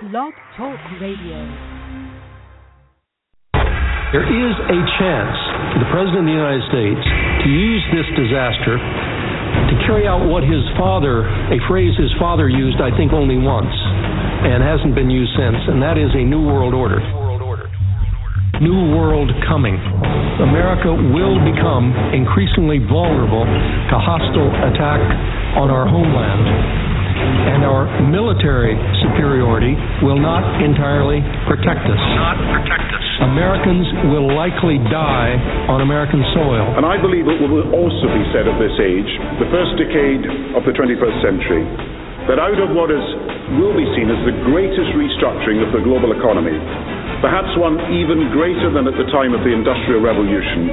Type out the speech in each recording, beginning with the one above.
Blog Talk Radio. There is a chance for the President of the United States to use this disaster to carry out what his father, a phrase his father used, I think, only once, and hasn't been used since, and that is a New World Order. New world coming. America will become increasingly vulnerable to hostile attack on our homeland and our military superiority will not entirely protect us. Not protect us. Americans will likely die on American soil. And I believe it will also be said of this age, the first decade of the 21st century, that out of what is will be seen as the greatest restructuring of the global economy, perhaps one even greater than at the time of the Industrial Revolution,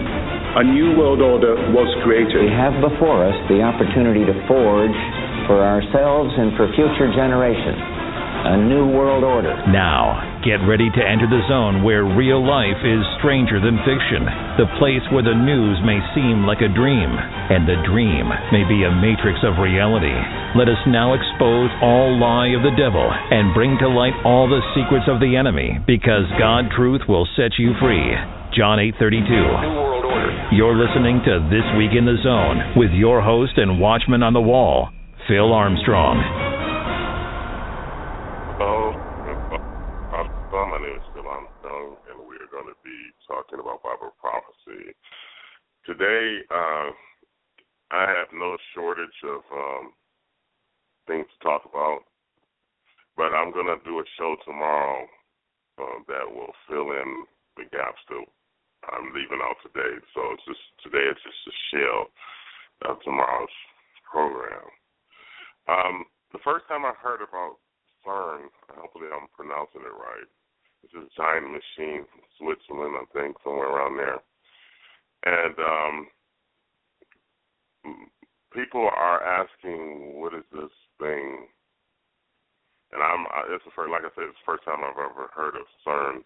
a new world order was created. We have before us the opportunity to forge for ourselves and for future generations a new world order. Now, get ready to enter the zone where real life is stranger than fiction. The place where the news may seem like a dream, and the dream may be a matrix of reality. Let us now expose all lie of the devil and bring to light all the secrets of the enemy, because God truth will set you free. John 8:32. New World Order. You're listening to This Week in the Zone with your host and watchman on the wall, Phil Armstrong. Hello, my name is Phil Armstrong, and we are going to be talking about Bible prophecy. Today, uh, I have no shortage of um, things to talk about, but I'm going to do a show tomorrow uh, that will fill in the gaps that I'm leaving out today. So it's just today it's just a shell of tomorrow's program. Um, the first time I heard about CERN, hopefully I'm pronouncing it right. It's a giant machine from Switzerland, I think, somewhere around there. And um, people are asking, what is this thing? And I'm, it's the first, like I said, it's the first time I've ever heard of CERN.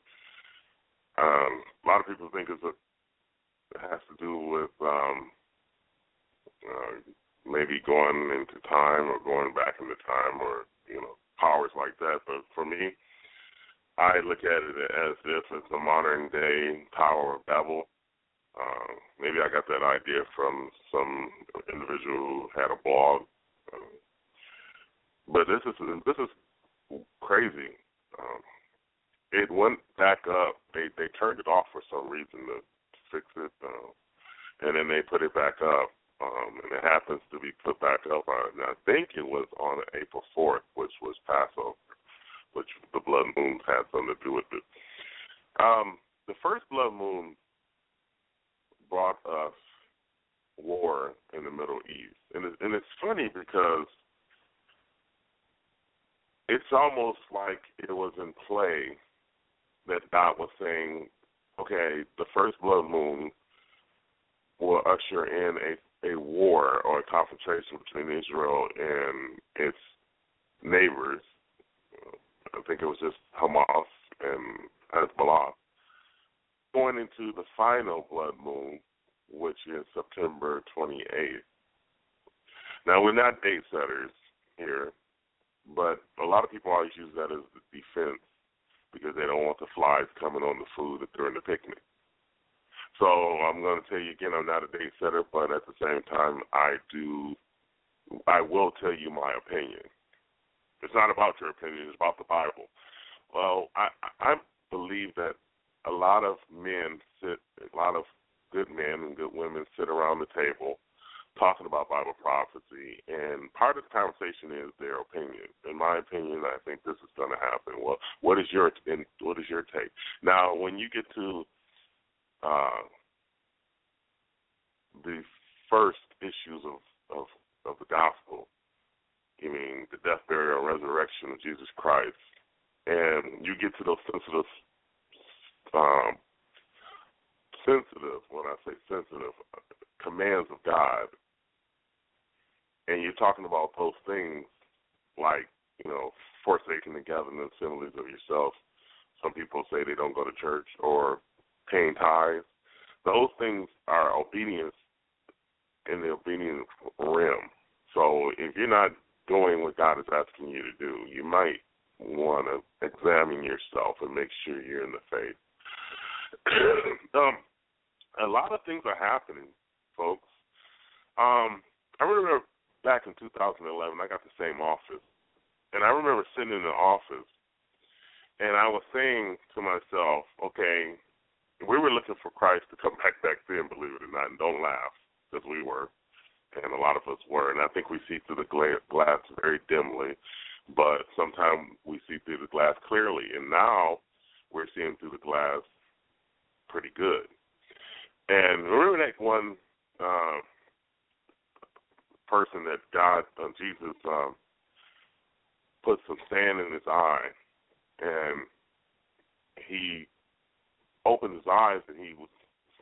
Um, a lot of people think it's a, it has to do with um, uh, maybe going into time or going back into time or you know powers like that. But for me, I look at it as if it's a modern day Tower of Babel. Uh, maybe I got that idea from some individual who had a blog. Uh, but this is this is crazy. Um, it went back up. They they turned it off for some reason to fix it, uh, and then they put it back up um, and it happens to be put back up on. I think it was on April 4th, which was Passover, which the blood moon had something to do with it. Um, the first blood moon brought us war in the Middle East, and it, and it's funny because it's almost like it was in play that God was saying, okay, the first blood moon will usher in a a war or a confrontation between Israel and its neighbors. I think it was just Hamas and Hezbollah. Going into the final blood moon, which is September 28th. Now, we're not date setters here, but a lot of people always use that as defense because they don't want the flies coming on the food during the picnic. So I'm going to tell you again, I'm not a date setter, but at the same time, I do, I will tell you my opinion. It's not about your opinion; it's about the Bible. Well, I I believe that a lot of men sit, a lot of good men and good women sit around the table talking about Bible prophecy, and part of the conversation is their opinion. In my opinion, I think this is going to happen. Well, what is your what is your take? Now, when you get to uh, the first issues of, of of the gospel, You mean the death, burial, and resurrection of Jesus Christ, and you get to those sensitive, um, sensitive. When I say sensitive, commands of God, and you're talking about those things like you know forsaking the gathering assemblies of yourself. Some people say they don't go to church or paying tithes. Those things are obedience in the obedience realm. So if you're not doing what God is asking you to do, you might want to examine yourself and make sure you're in the faith. um, a lot of things are happening, folks. Um, I remember back in 2011, I got the same office, and I remember sitting in the office, and I was saying to myself, okay, we were looking for Christ to come back back then, believe it or not, and don't laugh, because we were and a lot of us were. And I think we see through the glass very dimly, but sometimes we see through the glass clearly. And now we're seeing through the glass pretty good. And remember that one uh, person that God, uh, Jesus, um, put some sand in his eye, and he opened his eyes and he was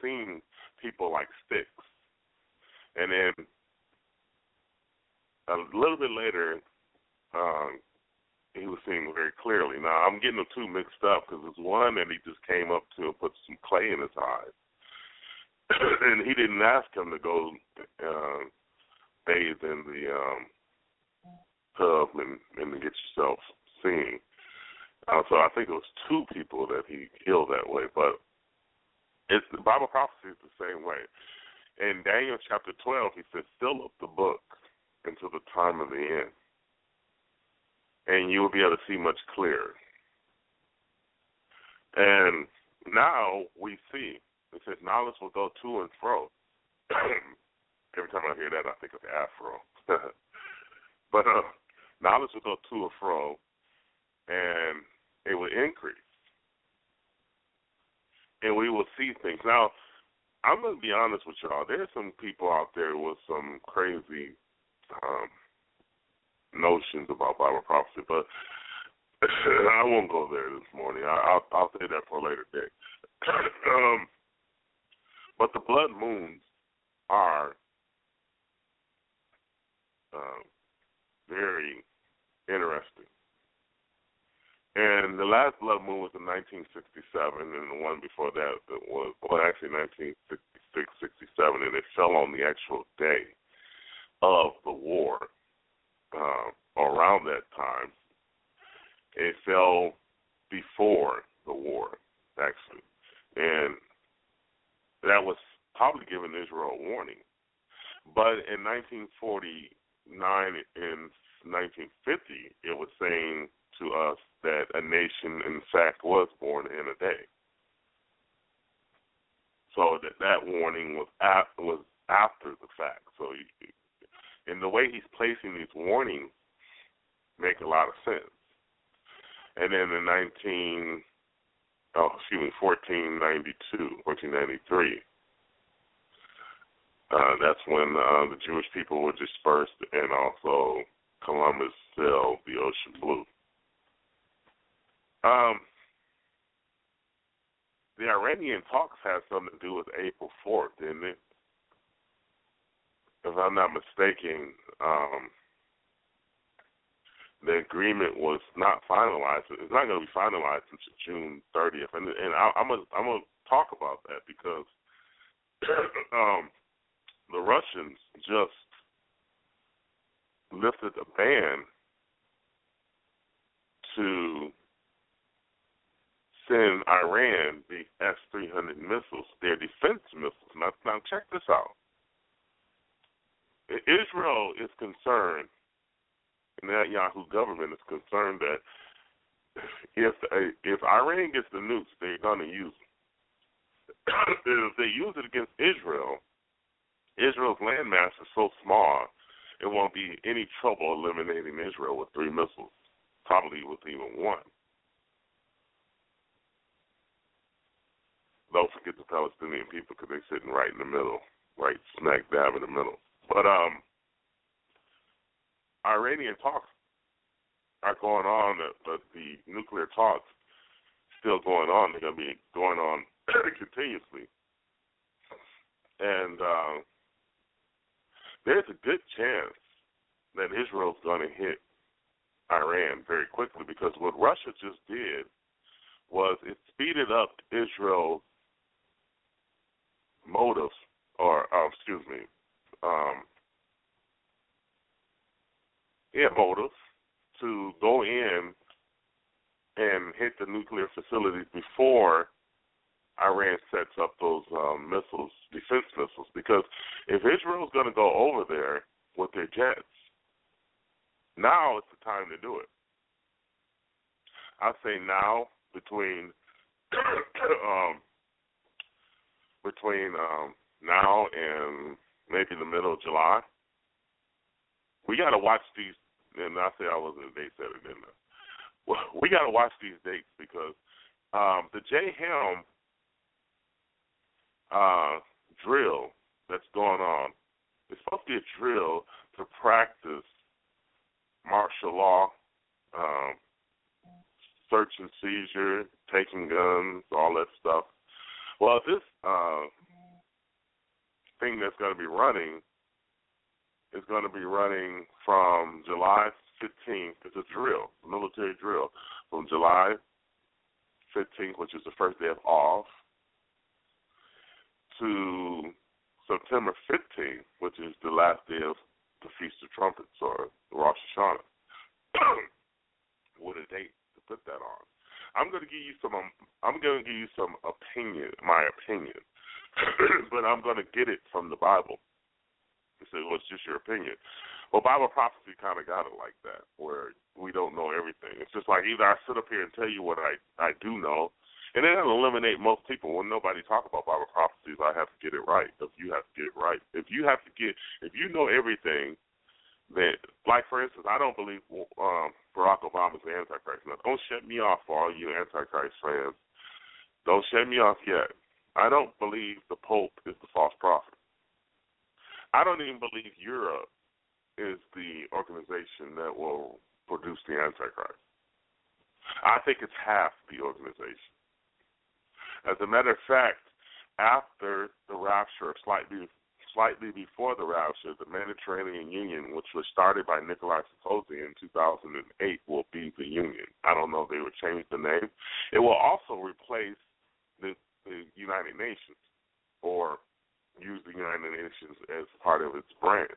seeing people like sticks. And then a little bit later, um, he was seeing very clearly. Now I'm getting the two mixed up because there's one that he just came up to and put some clay in his eyes, and he didn't ask him to go uh, bathe in the um, tub and and to get yourself seen. Uh, so I think it was two people that he healed that way, but it's the Bible prophecy is the same way. In Daniel chapter 12, he says, "Fill up the book." until the time of the end. And you will be able to see much clearer. And now we see, it says knowledge will go to and fro. Every time I hear that, I think of Afro. but uh, knowledge will go to and fro, and it will increase. And we will see things. Now, I'm going to be honest with y'all. There's some people out there with some crazy um, notions about Bible prophecy, but I won't go there this morning. I, will I'll say that for a later date. um, but the blood moons are uh, very interesting. And the last blood moon was in 1967, and the one before that was, well, actually 1966, 67, and it fell on the actual day of the war uh, around that time. It fell before the war, actually. And that was probably giving Israel a warning. But in 1949 and 1950, it was saying to us that a nation, in fact, was born in a day. So that that warning was at, was after the fact. So and the way he's placing these warnings make a lot of sense. And then in 19, oh, excuse me, 1492, 1493, uh, that's when uh, the Jewish people were dispersed and also Columbus sailed the ocean blue. Um, the Iranian talks had something to do with April 4th, didn't it? if I'm not mistaken, um, the agreement was not finalized. It's not going to be finalized until June 30th, and and I, I'm gonna I'm gonna talk about that because um, the Russians just lifted a ban to send Iran the S-300 missiles, their defense missiles. Now, now check this out. Israel is concerned, and Netanyahu government is concerned that if if Iran gets the nukes, they're going to use them. if they use it against Israel, Israel's landmass is so small, it won't be any trouble eliminating Israel with three missiles, probably with even one. Don't forget the Palestinian people because they're sitting right in the middle, right smack dab in the middle. But um, Iranian talks are going on, but the nuclear talks still going on. They're going to be going on continuously, and uh, there's a good chance that Israel's going to hit Iran very quickly because what Russia just did was it speeded up Israel's motives, or uh, excuse me, um, yeah, motives to go in and hit the nuclear facilities before Iran sets up those um, missiles, defense missiles. Because if Israel's going to go over there with their jets, now is the time to do it. I say now between um, between um, now and maybe the middle of July. We got to watch these. And I say I wasn't a date setter, didn't I? Well, we got to watch these dates because um, the Jade Helm uh, drill that's going on is supposed to be a drill to practice martial law, um, search and seizure, taking guns, all that stuff. Well, this uh, thing that's going to be running is going to be running from July 15th. It's a drill, a military drill, from July 15th, which is the first day of Av, to September 15th, which is the last day of the Feast of Trumpets or Rosh Hashanah. what a date to put that on. I'm going to give you some. Um, I'm going to give you some opinion, my opinion, but I'm going to get it from the Bible. You say, well, it's just your opinion. Well, Bible prophecy kind of got it like that, where we don't know everything. It's just like either I sit up here and tell you what I I do know, and then it'll eliminate most people. When nobody talk about Bible prophecies, I have to get it right. If you have to get it right, if you have to get, if you know everything, then like for instance, I don't believe um, Barack Obama's the Antichrist. Now, don't shut me off all you Antichrist fans. Don't shut me off yet. I don't believe the Pope is the false prophet. I don't even believe Europe is the organization that will produce the Antichrist. I think it's half the organization. As a matter of fact, after the rapture, slightly slightly before the rapture, the Mediterranean Union, which was started by Nikolai Sarkozy in 2008, will be the Union. I don't know if they would change the name. It will also replace the, the United Nations or use the United Nations as part of its branch.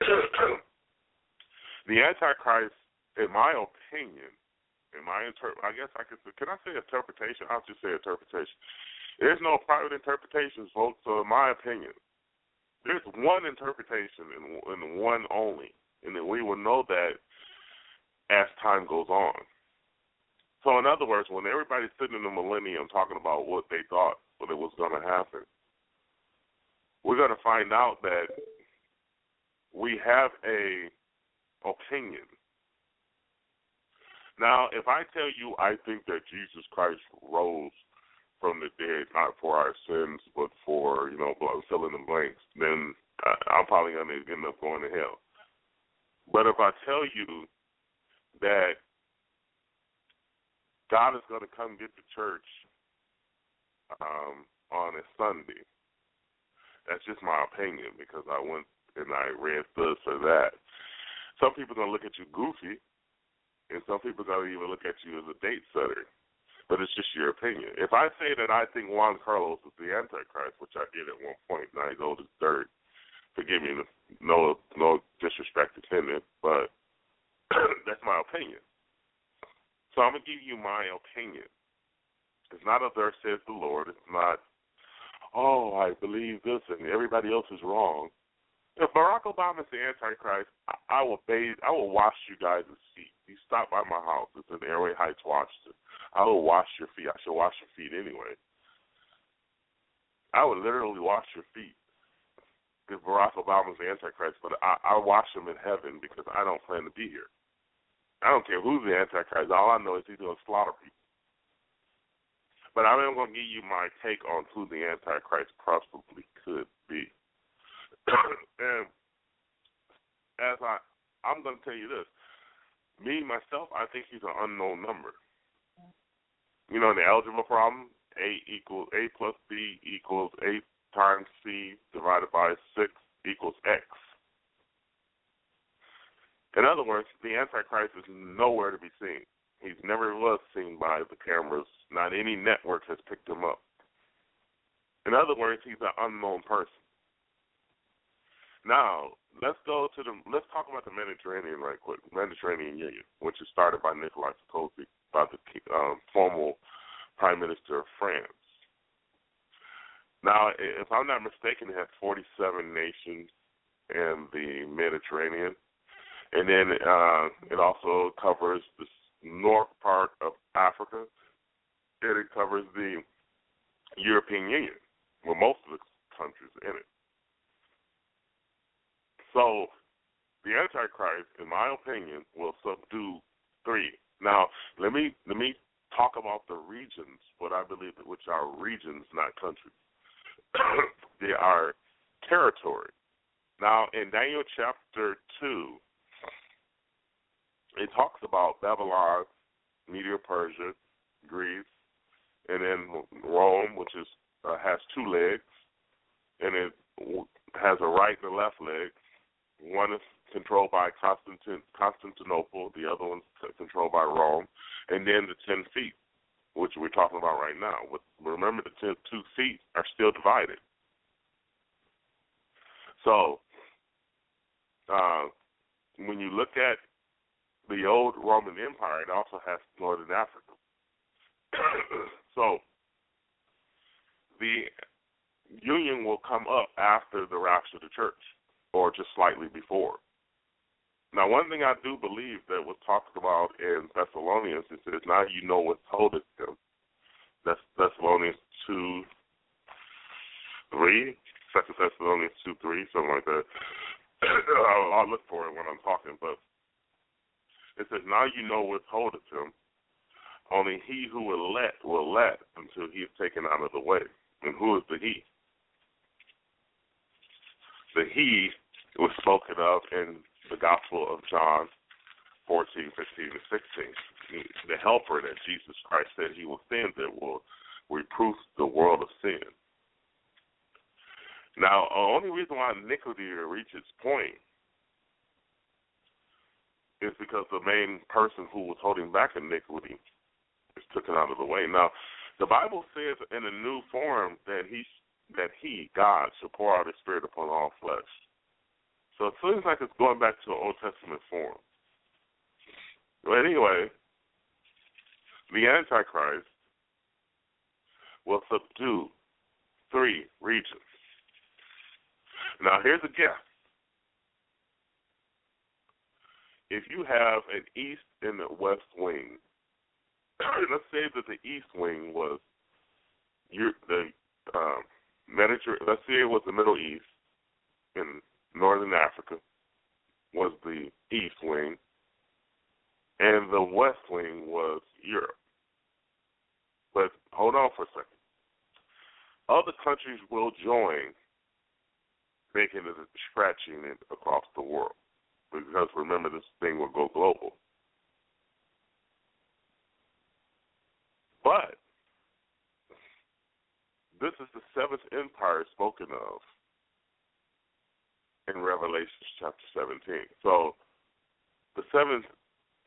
the Antichrist, in my opinion, in my inter I guess I could can I say interpretation? I'll just say interpretation. There's no private interpretations, folks. So in my opinion, there's one interpretation and, one only, and then we will know that as time goes on. So in other words, when everybody's sitting in the millennium talking about what they thought what it was going to happen, we're going to find out that we have a opinion now, if I tell you I think that Jesus Christ rose from the dead, not for our sins, but for, you know, fill in the blanks, then I'm probably going to end up going to hell. But if I tell you that God is going to come get the church um, on a Sunday, that's just my opinion because I went and I read this or that. Some people are going to look at you goofy and some people don't even look at you as a date setter. But it's just your opinion. If I say that I think Juan Carlos is the Antichrist, which I did at one point, and I go to third, forgive me, no no disrespect intended, but that's my opinion. So I'm gonna give you my opinion. It's not a thus says the Lord. It's not, oh, I believe this and everybody else is wrong. If Barack Obama is the Antichrist, I, I will bathe. I will wash you guys' feet. You stop by my house. It's in Airway Heights, Washington. I will wash your feet. I should wash your feet anyway. I would literally wash your feet if Barack Obama's the Antichrist, but I, I wash them in heaven because I don't plan to be here. I don't care who's the Antichrist. All I know is he's going to slaughter people. But I am going to give you my take on who the Antichrist possibly could be. and as I, I'm going to tell you this. Me myself, I think he's an unknown number. You know, in the algebra problem, a equals a plus b equals a times c divided by six equals x. In other words, the Antichrist is nowhere to be seen. He's never was seen by the cameras. Not any network has picked him up. In other words, he's an unknown person. Now, let's go to the let's talk about the Mediterranean right quick. Mediterranean Union, which is started by Nicolas Sarkozy, by the um, former Prime Minister of France. Now, if I'm not mistaken, it has 47 nations in the Mediterranean, and then uh, it also covers the north part of Africa, and it covers the European Union, with most of the countries in it. So the Antichrist, in my opinion, will subdue three. Now, let me let me talk about the regions, what I believe which are regions, not countries. they are territory. Now, in Daniel chapter two, it talks about Babylon, Media Persia, Greece, and then Rome, which is uh, has two legs, and it has a right and a left leg. One is controlled by Constantinople, the other one's controlled by Rome, and then the ten feet, which we're talking about right now. Remember, the ten, two feet are still divided. So, uh, when you look at the old Roman Empire, it also has northern Africa. so, the union will come up after the rapture of the church or just slightly before. Now, one thing I do believe that was talked about in Thessalonians is that now you know what holdeth them. That's Thessalonians 2, 3, Second Thessalonians 2, 3, something like that. I'll, I'll look for it when I'm talking, but it says, Now you know what holdeth him. Only he who will let will let until he is taken out of the way. And who is the he? The he was spoken of in the Gospel of John 14, 15, and 16. The helper that Jesus Christ said he will send that will reproof the world of sin. Now, the only reason why iniquity reaches its point is because the main person who was holding back iniquity is taken out of the way. Now, the Bible says in a new form that he that he, God, shall pour out his spirit upon all flesh. So it seems like it's going back to an Old Testament form. But anyway, the Antichrist will subdue three regions. Now, here's a guess. If you have an east and a west wing, let's say that the east wing was your, the um. Let's say it was the Middle East in Northern Africa was the east wing, and the west wing was Europe. But hold on for a second. Other countries will join, making it stretching it across the world. Because remember, this thing will go global. But this is the seventh empire spoken of in Revelation chapter 17. So the seventh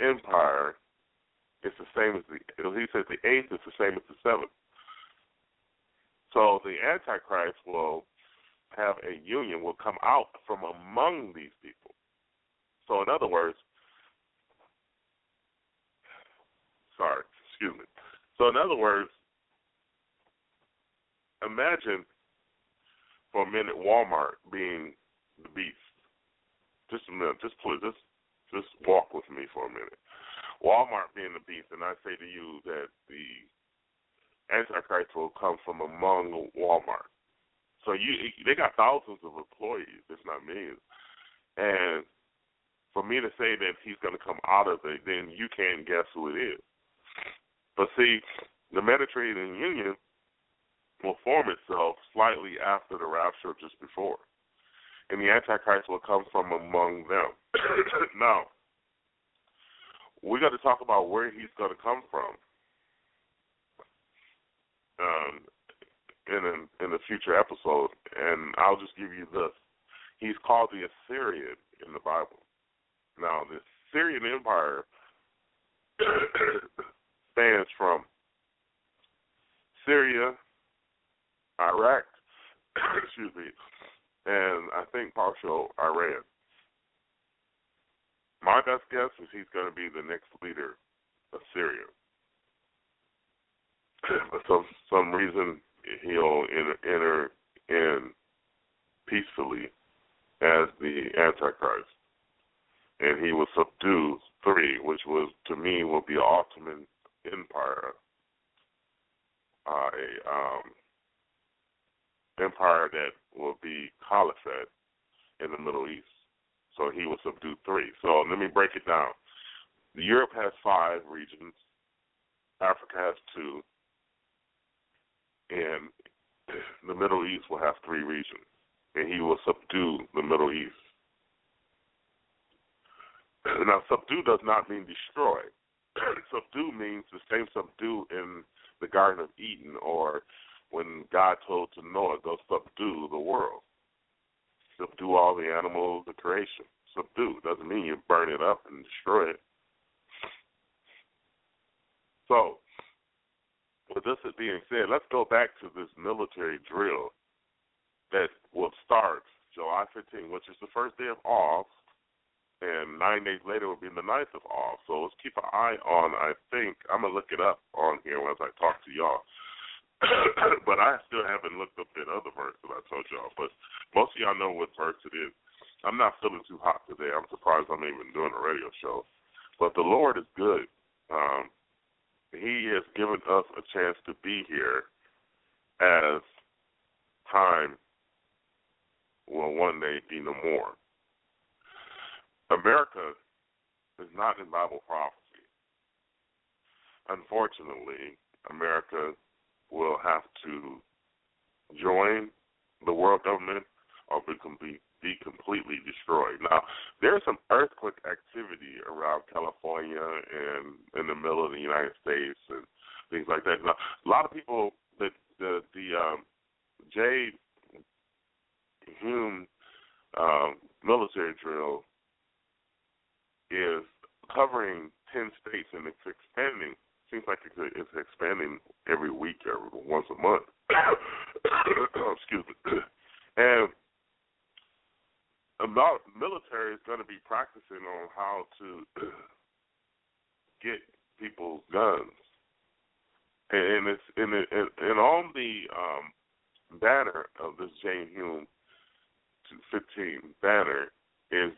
empire is the same as the, he said the eighth is the same as the seventh. So the Antichrist will have a union, will come out from among these people. So in other words, sorry, excuse me. So in other words, imagine for a minute Walmart being the beast. Just a minute, just please, just just walk with me for a minute. Walmart being the beast, and I say to you that the Antichrist will come from among Walmart. So you, they got thousands of employees, if not millions, and for me to say that he's going to come out of it, then you can't guess who it is. But see, the Mediterranean Union will form itself slightly after the rapture, just before. And the Antichrist will come from among them. now, we got to talk about where he's going to come from um, in a, in a future episode, and I'll just give you this. He's called the Assyrian in the Bible. Now, the Assyrian Empire stands from Syria, Iraq, excuse me, and I think partial Iran. My best guess is he's going to be the next leader of Syria. For some some reason, he'll enter, enter in peacefully as the Antichrist, and he will subdue three, which was to me will be Ottoman Empire, a um, empire that will be caliphate in the Middle East. So he will subdue three. So let me break it down. Europe has five regions. Africa has two. And the Middle East will have three regions. And he will subdue the Middle East. Now, subdue does not mean destroy. subdue means the same subdue in the Garden of Eden or when God told to Noah, go subdue the world. Subdue all the animals, the creation. Subdue doesn't mean you burn it up and destroy it. So, with this being said, let's go back to this military drill that will start July 15, which is the first day of Av, and nine days later will be the ninth of Av. So let's keep an eye on. I think I'm gonna look it up on here as I talk to y'all. but I still haven't looked up that other verse that I told y'all. But most of y'all know what verse it is. I'm not feeling too hot today. I'm surprised I'm even doing a radio show. But the Lord is good. Um, he has given us a chance to be here as time will one day be no more. America is not in Bible prophecy. Unfortunately, America will have to join the world government or be, be completely destroyed. Now, there's some earthquake activity around California and in the middle of the United States and things like that. Now, a lot of people, the the the um, Jade Helm um, military drill is covering ten states and it's expanding seems like it's expanding every week or once a month. Excuse me. And about military is going to be practicing on how to get people's guns, and it's and it, and on the um, banner of this Jade Helm 15 banner is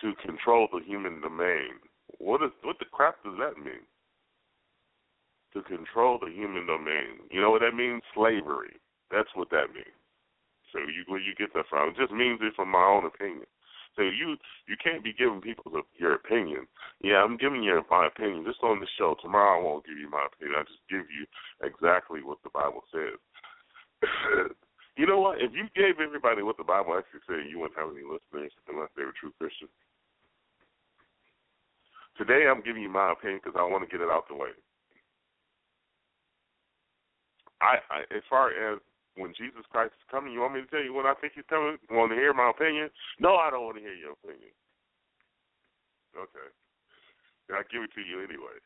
to control the human domain. What is what the crap does that mean? To control the human domain. You know what that means? Slavery. That's what that means. So you where you get that from? It just means it from my own opinion. So you you can't be giving people your opinion. Yeah, I'm giving you my opinion just on the show. Tomorrow I won't give you my opinion. I just give you exactly what the Bible says. you know what? If you gave everybody what the Bible actually said, you wouldn't have any listeners unless they were true Christians. Today I'm giving you my opinion because I want to get it out the way. I, I as far as when Jesus Christ is coming, you want me to tell you when I think he's coming? Want to hear my opinion? No, I don't want to hear your opinion. Okay, I give it to you anyway.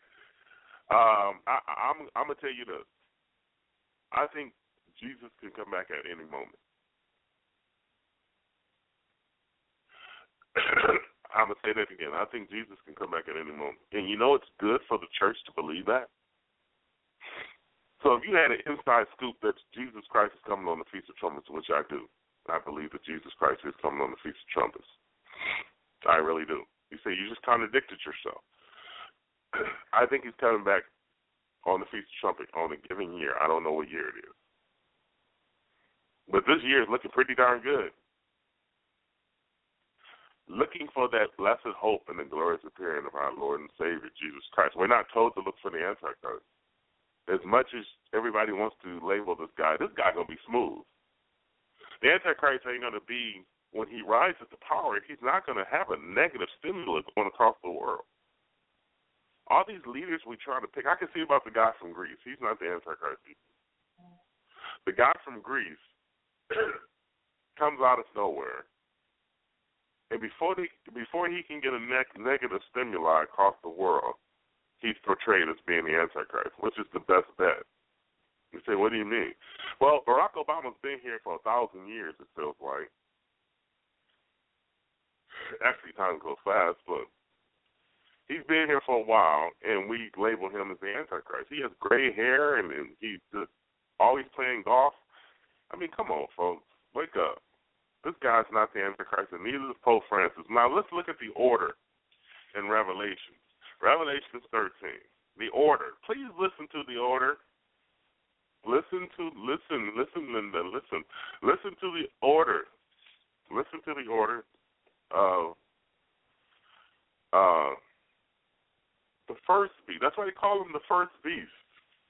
Um, I, I'm I'm gonna tell you this. I think Jesus can come back at any moment. I'm gonna say that again. I think Jesus can come back at any moment, and you know it's good for the church to believe that so if you had an inside scoop that Jesus Christ is coming on the Feast of Trumpets, which I do, I believe that Jesus Christ is coming on the Feast of Trumpets. I really do. You say you just contradicted yourself. I think he's coming back on the Feast of Trumpet on a given year. I don't know what year it is. But this year is looking pretty darn good. Looking for that blessed hope and the glorious appearing of our Lord and Savior Jesus Christ. We're not told to look for the Antichrist as much as everybody wants to label this guy, this guy gonna be smooth. The Antichrist ain't gonna be when he rises to power, he's not to have a negative stimulus going across the world. All these leaders we try to pick, I can see about the guy from Greece. He's not the Antichrist. The guy from Greece comes out of nowhere, and before they, before he can get a ne- negative stimuli across the world, he's portrayed as being the Antichrist, which is the best bet. You say, what do you mean? Well, Barack Obama's been here for a thousand years, it feels like. Actually, time goes fast, but he's been here for a while, and we label him as the Antichrist. He has gray hair, and, and he's just always playing golf. I mean, come on, folks, wake up. This guy's not the Antichrist, and neither is Pope Francis. Now, let's look at the order in Revelations. Revelations 13. The order. Please listen to the order. Listen to listen, listen, Linda, listen. Listen to the order. Listen to the order of uh the first beast. That's why they call him the first beast.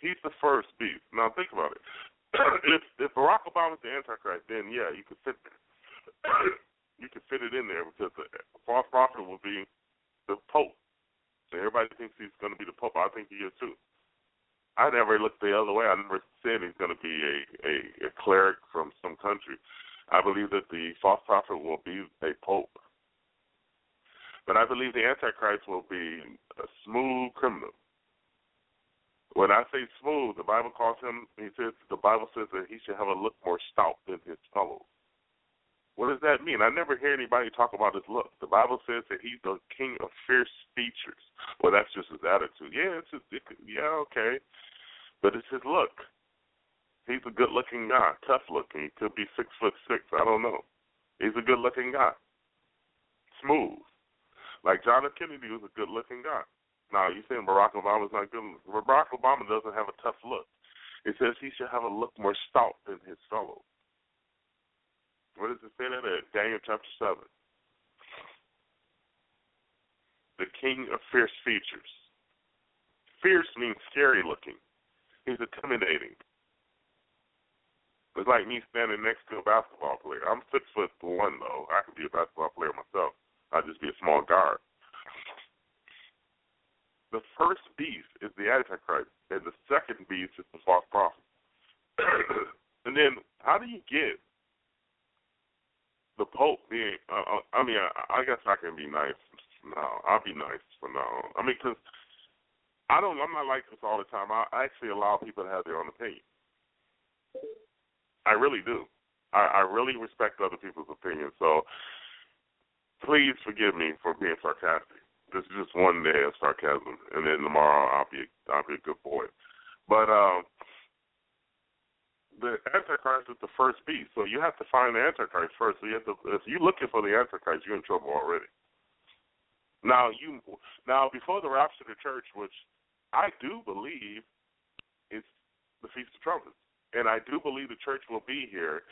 He's the first beast. Now think about it. if if Barack Obama's the Antichrist, then yeah, you could fit you could fit it in there because the false prophet will be the Pope. Everybody thinks he's going to be the Pope. I think he is too. I never looked the other way. I never said he's going to be a, a, a cleric from some country. I believe that the false prophet will be a pope. But I believe the Antichrist will be a smooth criminal. When I say smooth, the Bible calls him, he says, the Bible says that he should have a look more stout than his fellows. What does that mean? I never hear anybody talk about his look. The Bible says that he's the king of fierce features. Well, that's just his attitude. Yeah, it's just, it, yeah, okay, but it's his look. He's a good-looking guy, tough looking. He could be six foot six. I don't know. He's a good-looking guy, smooth. Like John F. Kennedy was a good-looking guy. Now you saying Barack Obama's not good? Barack Obama doesn't have a tough look. It says he should have a look more stout than his fellows. What does it say that at Daniel chapter 7? The king of fierce features. Fierce means scary looking. He's intimidating. It's like me standing next to a basketball player. I'm six foot one though. I could be a basketball player myself. I'd just be a small guard. The first beast is the Antichrist, and the second beast is the false prophet. and then, how do you get the Pope being. Uh, uh, I mean, I, I guess I can be nice now. I'll be nice for now. I mean, because I don't. I'm not like this all the time. I, actually allow people to have their own opinion. I really do. I, I really respect other people's opinions. So please forgive me for being sarcastic. This is just one day of sarcasm, and then tomorrow I'll be I'll be a good boy. But um, the Antichrist is the first beast, so you have to find the Antichrist first. So you have to, if you're looking for the Antichrist, you're in trouble already. Now you, now before the rapture of the church, which I do believe is the Feast of Trumpets, and I do believe the church will be here,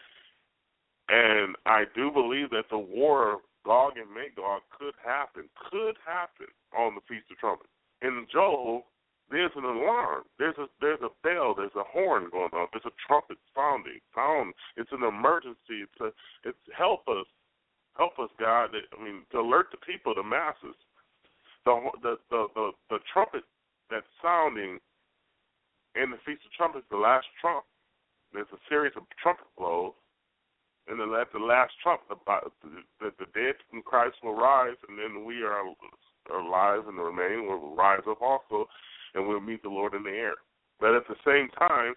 and I do believe that the war Gog and Magog could happen, could happen on the Feast of Trumpets. In Joel, there's an alarm. There's a there's a bell. There's a horn going off. There's a trumpet sounding. Sound. It's an emergency. It's a, it's help us, help us, God. I mean, to alert the people, the masses. The the the the, the trumpet that's sounding in the Feast of Trumpets, the last trump. There's a series of trumpet blows, and then at the last trump, the, the the dead in Christ will rise, and then we are alive and remain will rise up also and we'll meet the Lord in the air. But at the same time,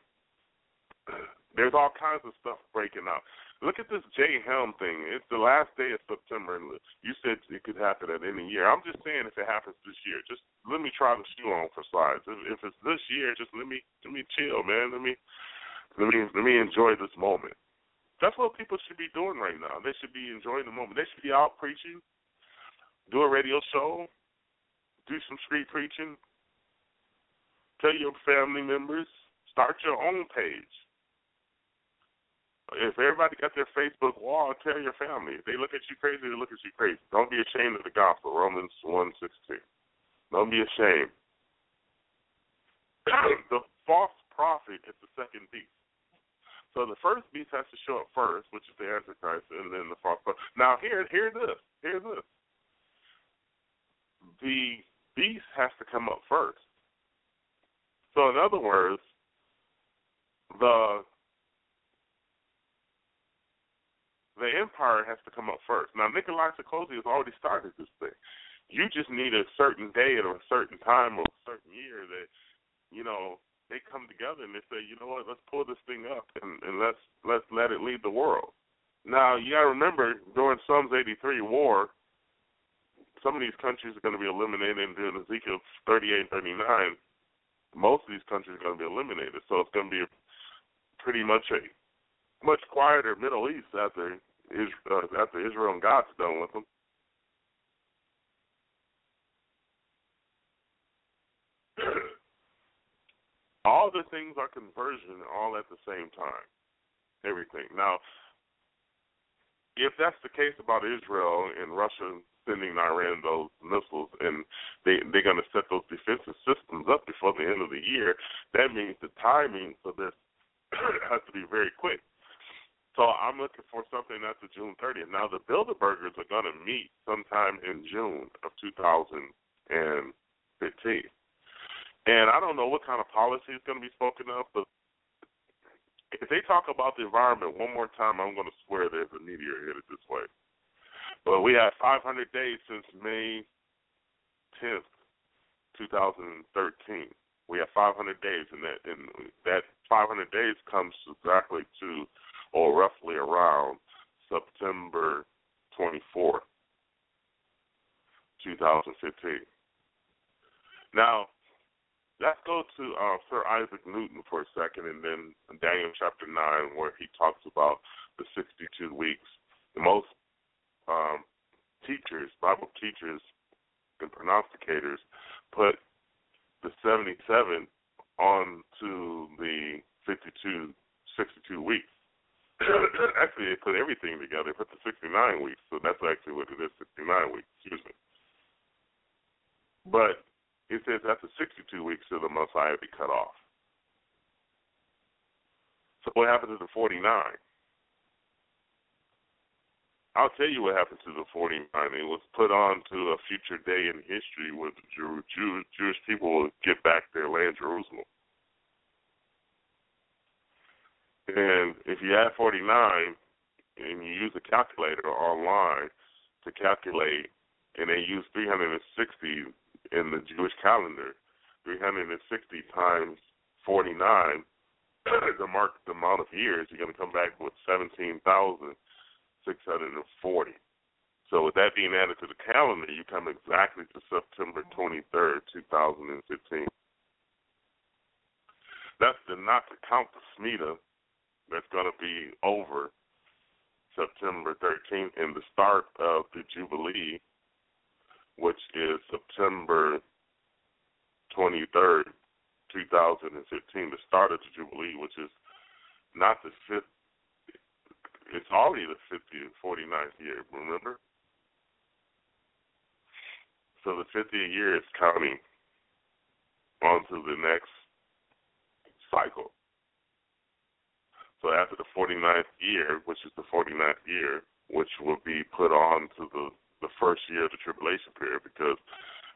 there's all kinds of stuff breaking out. Look at this Jade Helm thing. It's the last day of September, and you said it could happen at any year. I'm just saying if it happens this year, just let me try the shoe on for size. If it's this year, just let me let me chill, man. Let me let me let me enjoy this moment. That's what people should be doing right now. They should be enjoying the moment. They should be out preaching, do a radio show, do some street preaching, Tell your family members. Start your own page. If everybody got their Facebook wall, tell your family. If they look at you crazy, they look at you crazy. Don't be ashamed of the gospel. Romans one sixteen. Don't be ashamed. the false prophet is the second beast. So the first beast has to show up first, which is the Antichrist, and then the false prophet. Now here, hear this. Hear this. The beast has to come up first. So in other words, the the empire has to come up first. Now Nikolai Sarkozy has already started this thing. You just need a certain day or a certain time or a certain year that, you know, they come together and they say, you know what, let's pull this thing up and, and let's let's let it lead the world. Now you gotta remember during Psalms eighty three war, some of these countries are gonna be eliminated during Ezekiel thirty eight, thirty nine. Most of these countries are gonna be eliminated. So it's gonna be pretty much a much quieter Middle East after uh, after Israel and God's done with them. all the things are conversion all at the same time. Everything. Now, if that's the case about Israel and Russia sending Iran those missiles and they they're going to set those defensive systems up before the end of the year, that means the timing for this has to be very quick. So I'm looking for something after June 30th. Now the Bilderbergers are going to meet sometime in June of 2015. And I don't know what kind of policy is going to be spoken of, but if they talk about the environment one more time, I'm going to swear there's a meteor headed this way. But we have 500 days since May 10th, 2013. We have 500 days, and that and that 500 days comes exactly to, or roughly around September 24th, 2015. Now, let's go to uh, Sir Isaac Newton for a second, and then Daniel chapter nine, where he talks about the sixty-two weeks. The most um, teachers, Bible teachers, and prognosticators put the seventy-seven on to the 52, 62 weeks. actually, they put everything together. They put the 69 weeks, so that's actually what it is, 69 weeks. Excuse me. But it says after 62 weeks shall the Messiah be cut off. So what happened to the 49? I'll tell you what happened to the 49. It was put on to a future day in history where the Jew, Jew, Jewish people will get back their land, Jerusalem. And if you add 49 and you use a calculator online to calculate, and they use 360 in the Jewish calendar, 360 times 49, the mark the amount of years, you're going to come back with 17,640. So with that being added to the calendar, you come exactly to September 23rd, 2015. That's the not to count the Shemitah that's going to be over September 13th and the start of the Jubilee which is September 23rd, 2015, the start of the Jubilee, which is not the fifth, it's already the 50th, 49th year, remember? So the 50th year is counting on to the next cycle. So after the 49th year, which is the 49th year, which will be put on to the the first year of the tribulation period because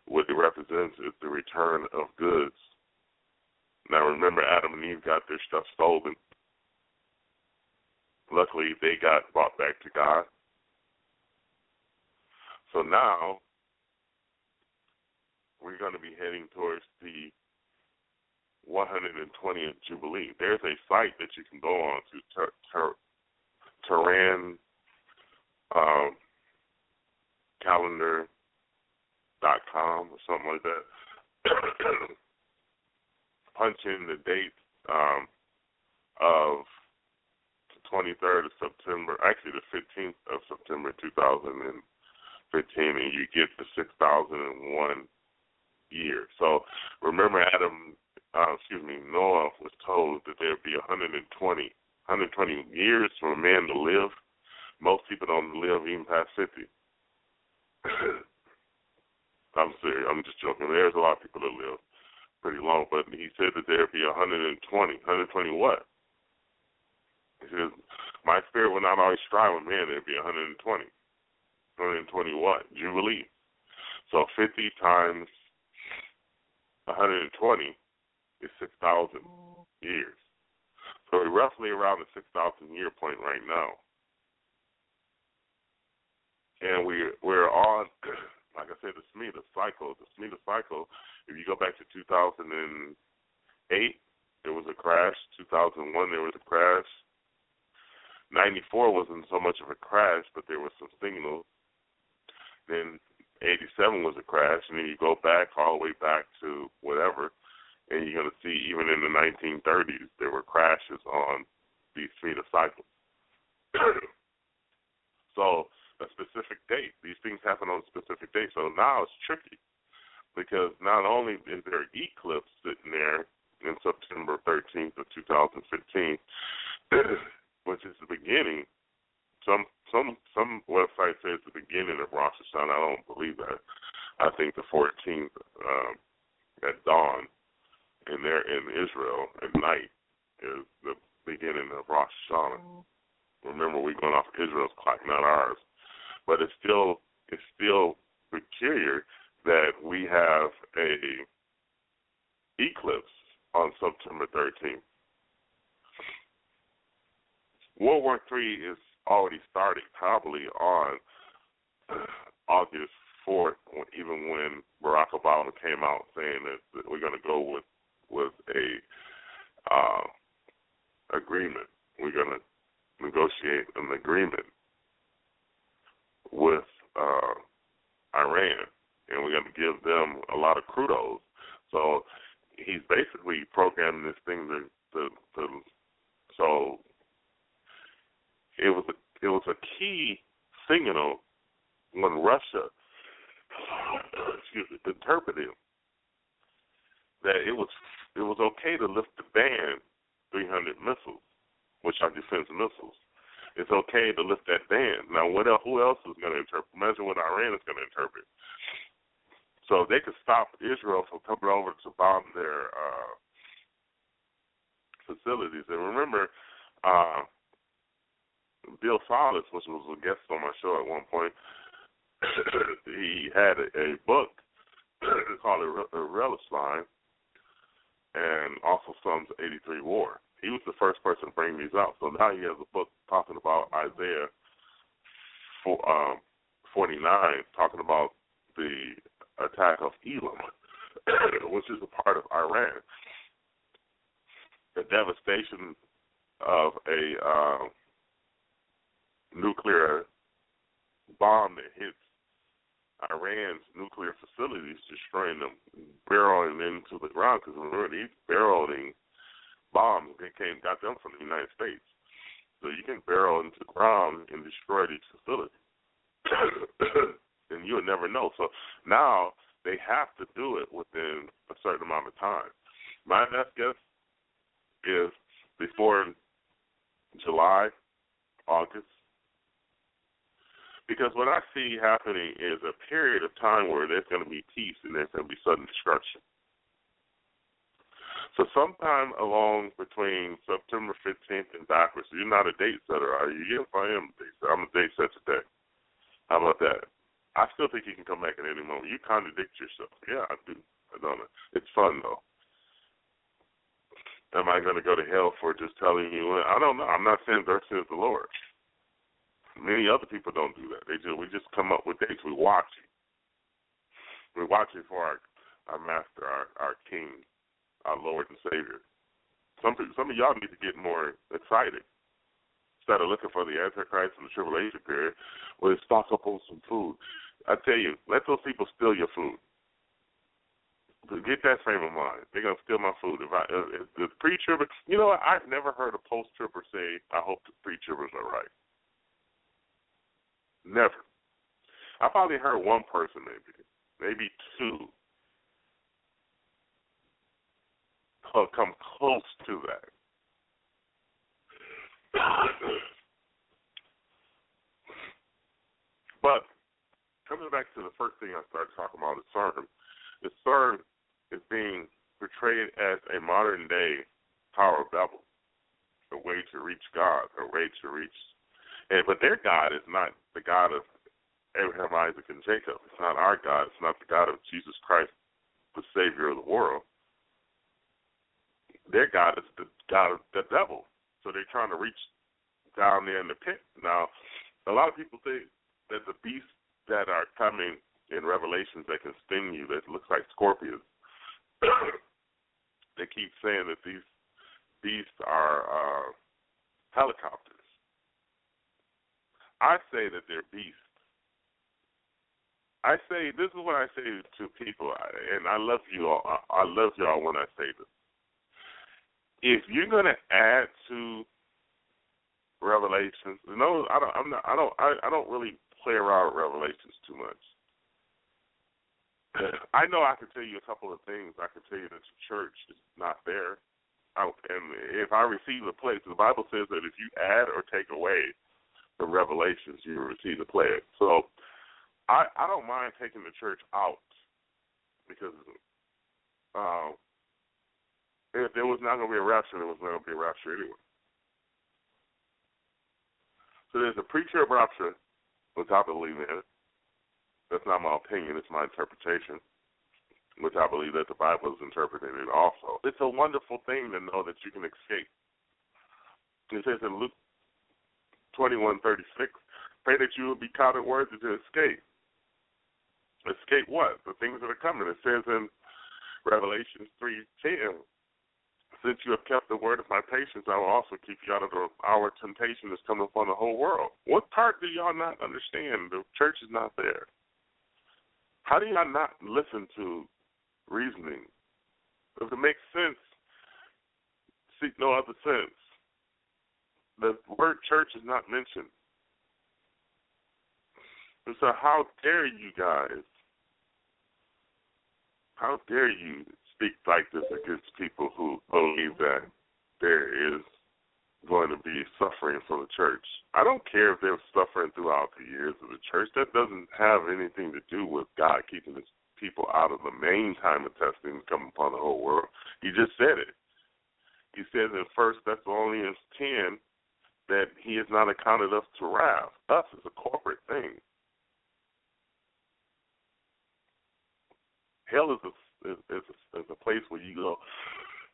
what it represents is the return of goods. Now remember, Adam and Eve got their stuff stolen. Luckily, they got brought back to God. So now we're going to be heading towards the 120th Jubilee. There's a site that you can go on to, Ter- Ter- um, calendar.com or something like that. Punch in the date um, of 23rd of September, actually the 15th of September 2015, and you get the 6001 year. So remember, Adam, uh, excuse me, Noah was told that there'd be 120, 120 years for a man to live. Most people don't live even past 50. I'm serious. I'm just joking. There's a lot of people that live pretty long, but he said that there'd be 120. 120 what? Says, My spirit will not always strive with men, it'd be 120. 120 what? Jubilee. So 50 times 120 is 6,000 years. So we're roughly around the 6,000 year point right now. And we, we're on, like I said, the Shemitah cycle. The Shemitah cycle, if you go back to 2008, there was a crash. 2001, there was a crash. 94 wasn't so much of a crash, but there was some signals. Then 87 was a crash, and then you go back all the way back to whatever, and you're going to see even in the 1930s there were crashes on these speed cycles. so a specific date, these things happen on a specific date. So now it's tricky because not only is there eclipse sitting there in September 13th of 2015, which is the beginning. Some some some websites say it's the beginning of Rosh Hashanah. I don't believe that. I think the 14th um, at dawn, and there in Israel at night is the beginning of Rosh Hashanah. Remember, we're going off Israel's clock, not ours. But it's still it's still peculiar that we have a eclipse on September 13th. World War Three is already started, probably on August 4th, even when Barack Obama came out saying that we're going to go with with a uh, agreement. We're going to negotiate an agreement with uh, Iran, and we're going to give them a lot of oil. So he's basically programming this thing to, to, to so it was a it was a key signal when Russia excuse me, interpreted that it was it was okay to lift the ban 300 missiles, which are defense missiles. It's okay to lift that ban. Now, what else? Who else is going to interpret? Imagine what Iran is going to interpret. So they could stop Israel from coming over to bomb their uh, facilities. And remember, uh, Bill Salus, which was a guest on my show at one point, he had a, a book called A Relish Line and also Psalms 83 War. He was the first person to bring these out. So now he has a book talking about Isaiah for, um, 49, talking about the attack of Elam, which is a part of Iran. The devastation of a uh, nuclear bomb that hits Iran's nuclear facilities, destroying them, barreling into the ground. Because remember, these barreling bombs they came got them from the United States. So you can barrel into the ground and destroy these facilities, and you'll never know. So now they have to do it within a certain amount of time. My best guess is before July, August, because what I see happening is a period of time where there's going to be peace and there's going to be sudden destruction. So sometime along between September 15th and backwards, you're not a date setter, are you? Yes, I am a date setter. I'm a date setter today. How about that? I still think you can come back at any moment. You contradict yourself. Yeah, I do. I don't know. It's fun though. Am I going to go to hell for just telling you? I don't know. I'm not saying says the Lord. Many other people don't do that. They just we just come up with dates. We watch it. We're watching for our our master, our our king, our Lord and Savior. Some some of y'all need to get more excited. Instead of looking for the Antichrist and the tribulation period, where they stock up on some food. I tell you, let those people steal your food. Get that frame of mind. They're gonna steal my food. If I if the pre-tribber, you know? I've never heard a post-tribber say, "I hope the pre-tribbers are right." Never. I probably heard one person, maybe, maybe two, come close to that. but coming back to the first thing I started talking about, the CERN. The CERN is being portrayed as a modern day Tower of Babel. way to reach God, a way to reach. And but their God is not the God of Abraham, Isaac, and Jacob. It's not our God. It's not the God of Jesus Christ, the Savior of the world. Their God is the God of the devil. So they're trying to reach down there in the pit. Now, a lot of people think that the beasts that are coming in Revelations that can sting you, that looks like scorpions. they keep saying that these beasts are uh, helicopters. I say that they're beasts. I say this is what I say to people, and I love you all. I love y'all when I say this. If you're to add to Revelations, no, I don't. I'm not. I don't. I, I don't really play around with Revelations too much. I know I can tell you a couple of things. I can tell you that the church is not there. I, and if I receive a place, the Bible says that if you add or take away from Revelations, you receive the plague. So I I don't mind taking the church out because uh, if there was not going to be a rapture, there was going to be a rapture anyway. So there's a of rapture, which I believe in. That's not my opinion; it's my interpretation, which I believe that the Bible is interpreting it also. It's a wonderful thing to know that you can escape. It says in Luke twenty one thirty six, pray that you will be counted worthy to escape escape what? The things that are coming. It says in Revelation three ten, since you have kept the word of my patience, I will also keep you out of the hour temptation that's coming upon the whole world. What part do y'all not understand? The church is not there. How do y'all not listen to reasoning? If it makes sense, seek no other sense. The word church is not mentioned. And so how dare you guys how dare you speak like this against people who believe that there is going to be suffering from the church? I don't care if they're suffering throughout the years of the church. That doesn't have anything to do with God keeping his people out of the main time of testing coming upon the whole world. He just said it. He says in First Thessalonians ten that he has not accounted us to wrath. Us is a corporate thing. hell is a is, is, a, is a place where you go.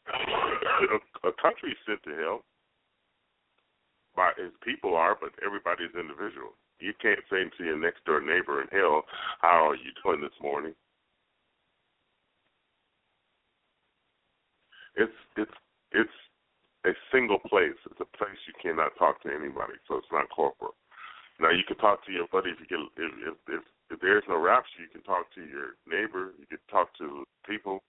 a, a country is sent to hell by its people are, but everybody's individual. You can't say to your next door neighbor in hell, "How are you doing this morning?" It's it's it's a single place. It's a place you cannot talk to anybody, so it's not corporate. Now you can talk to your buddy if you get if if, if if there's no rapture, you can talk to your neighbor, you can talk to people.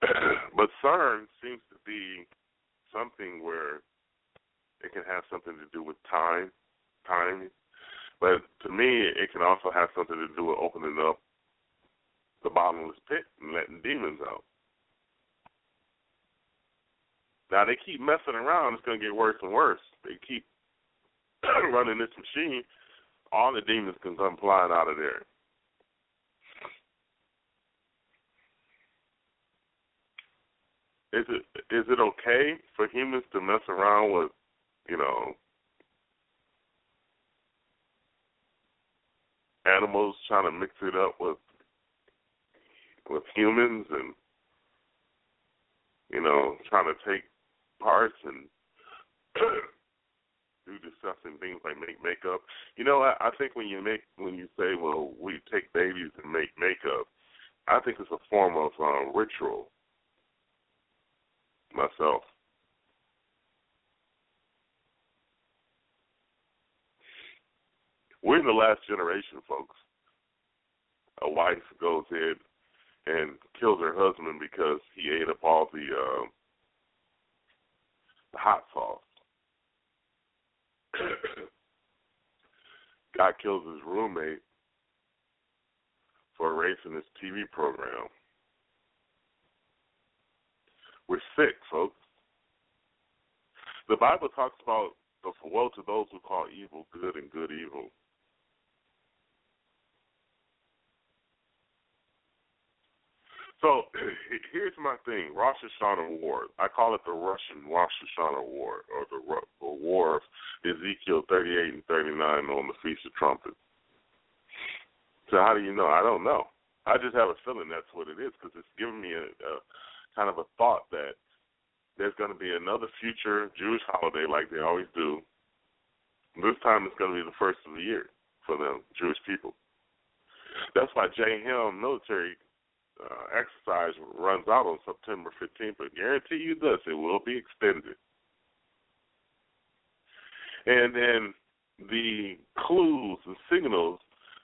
but CERN seems to be something where it can have something to do with time, time. But to me, it can also have something to do with opening up the bottomless pit and letting demons out. Now they keep messing around, it's gonna get worse and worse. They keep running this machine, all the demons can come flying out of there. Is it is it okay for humans to mess around with, you know, animals trying to mix it up with with humans and you know, trying to take parts and do disgusting things like make makeup. You know, I, I think when you make when you say, well, we take babies and make makeup, I think it's a form of um, ritual. Myself. We're in the last generation, folks. A wife goes in and kills her husband because he ate up all the uh, the hot sauce. Guy kills his roommate for erasing his TV program. We're sick, folks. The Bible talks about the woe to those who call evil good and good evil. here's my thing: Rosh Hashanah War. I call it the Russian Rosh Hashanah War, or the, War of Ezekiel 38 and 39 on the Feast of Trumpets. So how do you know? I don't know. I just have a feeling that's what it is because it's giving me a, a kind of a thought that there's going to be another future Jewish holiday like they always do. This time it's going to be the first of the year for them Jewish people. That's why Jade Helm military uh, exercise runs out on September 15th, but guarantee you this, it will be extended. And then the clues and signals,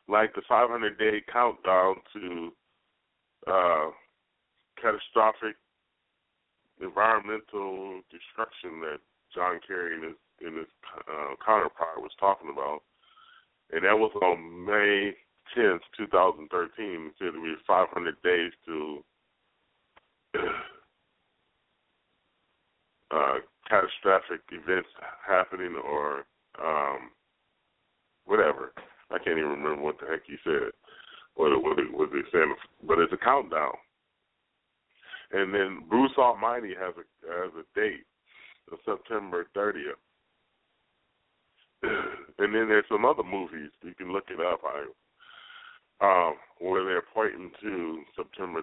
like the 500 day countdown to uh, catastrophic environmental destruction that John Kerry and his, and his uh, counterpart was talking about, and that was on May 10th, 2013, said we had 500 days to uh, catastrophic events happening or um, whatever. I can't even remember what the heck he said. What what was he saying? But it's a countdown. And then Bruce Almighty has a has a date of September 30th. and then there's some other movies you can look it up. I um, where they're pointing to September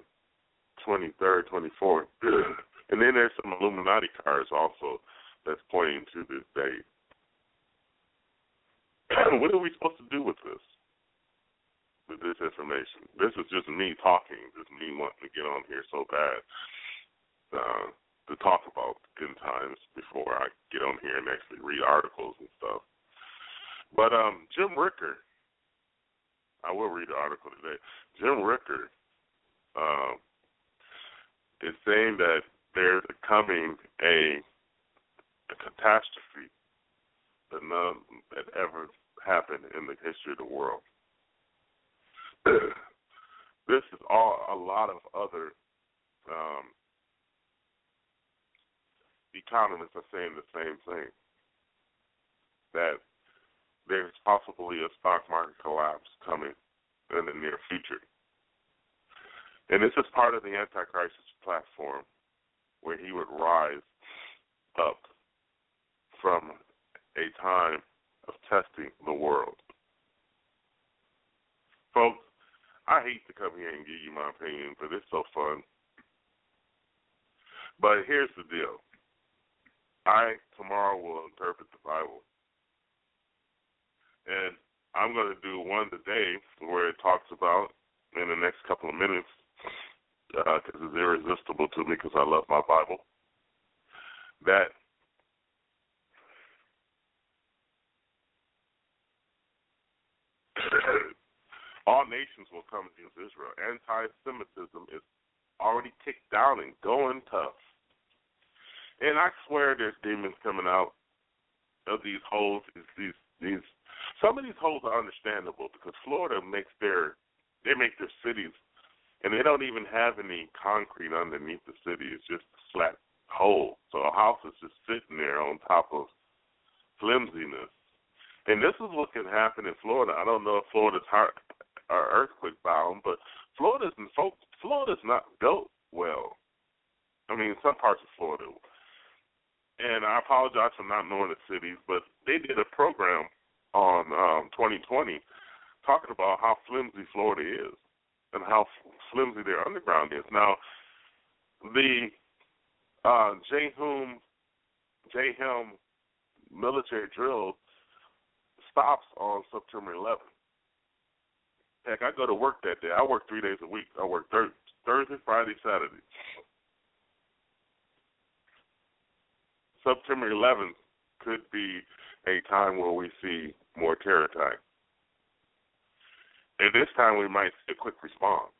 23rd, 24th. and then there's some Illuminati cards also that's pointing to this date. what are we supposed to do with this? With this information? This is just me talking, just me wanting to get on here so bad uh, to talk about end times before I get on here and actually read articles and stuff. But um, Jim Rickards I will read the article today. Jim Rickards uh, is saying that there's coming a, a catastrophe that none that ever happened in the history of the world. this is all a lot of other um, economists are saying the same thing. That there's possibly a stock market collapse coming in the near future. And this is part of the Antichrist platform where he would rise up from a time of testing the world. Folks, I hate to come here and give you my opinion, but it's so fun. But here's the deal. I tomorrow will interpret the Bible and I'm going to do one today where it talks about in the next couple of minutes because uh, it's irresistible to me because I love my Bible. That all nations will come against Israel. Anti-Semitism is already kicked down and going tough. And I swear there's demons coming out of these holes, these these some of these holes are understandable because Florida makes their they make their cities and they don't even have any concrete underneath the city. It's just a flat hole. So a house is just sitting there on top of flimsiness. And this is what can happen in Florida. I don't know if Florida's heart are earthquake bound, but Florida's Florida's not built well. I mean, some parts of Florida. And I apologize for not knowing the cities, but they did a program on um, 2020 talking about how flimsy Florida is and how flimsy their underground is. Now, the uh, Jade Helm military drill stops on September 11th. Heck, I go to work that day. I work three days a week. I work thir- Thursday, Friday, Saturday. September 11th could be a time where we see more terror time. And this time we might see a quick response.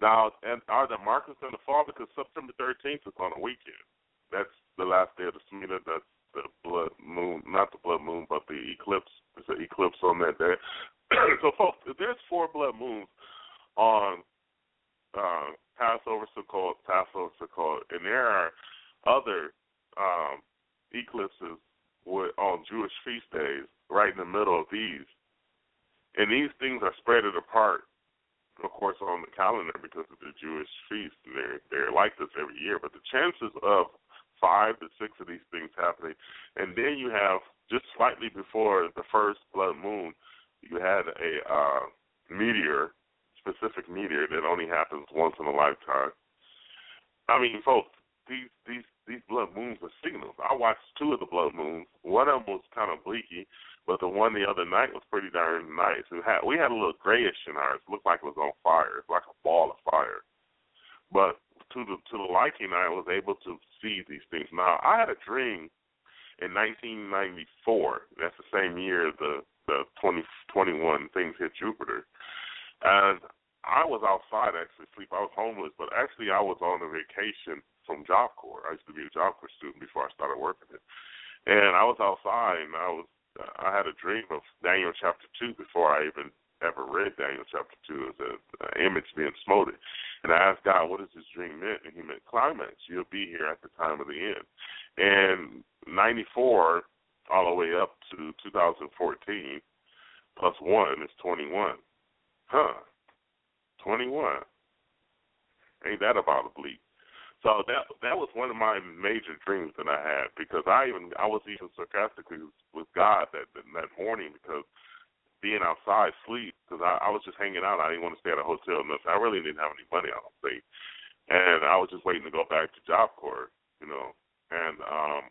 Now, and are the markers going to fall? Because September 13th is on a weekend. That's the last day of the Shemitah. That's the blood moon, not the blood moon, but the eclipse. It's an eclipse on that day. so, folks, there's four blood moons on uh, Passover, Sukkot, Passover, Sukkot, and there are other um, eclipses on Jewish feast days, right in the middle of these. And these things are spread apart of course, on the calendar because of the Jewish feast, they're they're like this every year. But the chances of five to six of these things happening, and then you have just slightly before the first blood moon, you had a uh, meteor, specific meteor that only happens once in a lifetime. I mean, folks, these these these blood moons are signals. I watched two of the blood moons. One of them was kind of bleaky, but the one the other night was pretty darn nice. We had we had a little grayish in ours. It looked like it was on fire. It's like a ball of fire. But to the to the liking, I was able to see these things. Now I had a dream in 1994. That's the same year the the 2021 things hit Jupiter, and I was outside actually sleep. I was homeless, but actually I was on a vacation from Job Corps. I used to be a Job Corps student before I started working it, and I was outside and I was I had a dream of Daniel chapter two before I even ever read Daniel chapter two as an image being smoted. And I asked God, what does this dream mean? And he meant climax. You'll be here at the time of the end. And 94 all the way up to 2014 plus 1 is 21. Huh. 21. Ain't that about a bleep? So that that was one of my major dreams that I had because I even I was even sarcastically with God that that morning because being outside sleep because I, I was just hanging out. I didn't want to stay at a hotel. Nothing. I really didn't have any money. I don't think, and I was just waiting to go back to Job Corps, you know, and um,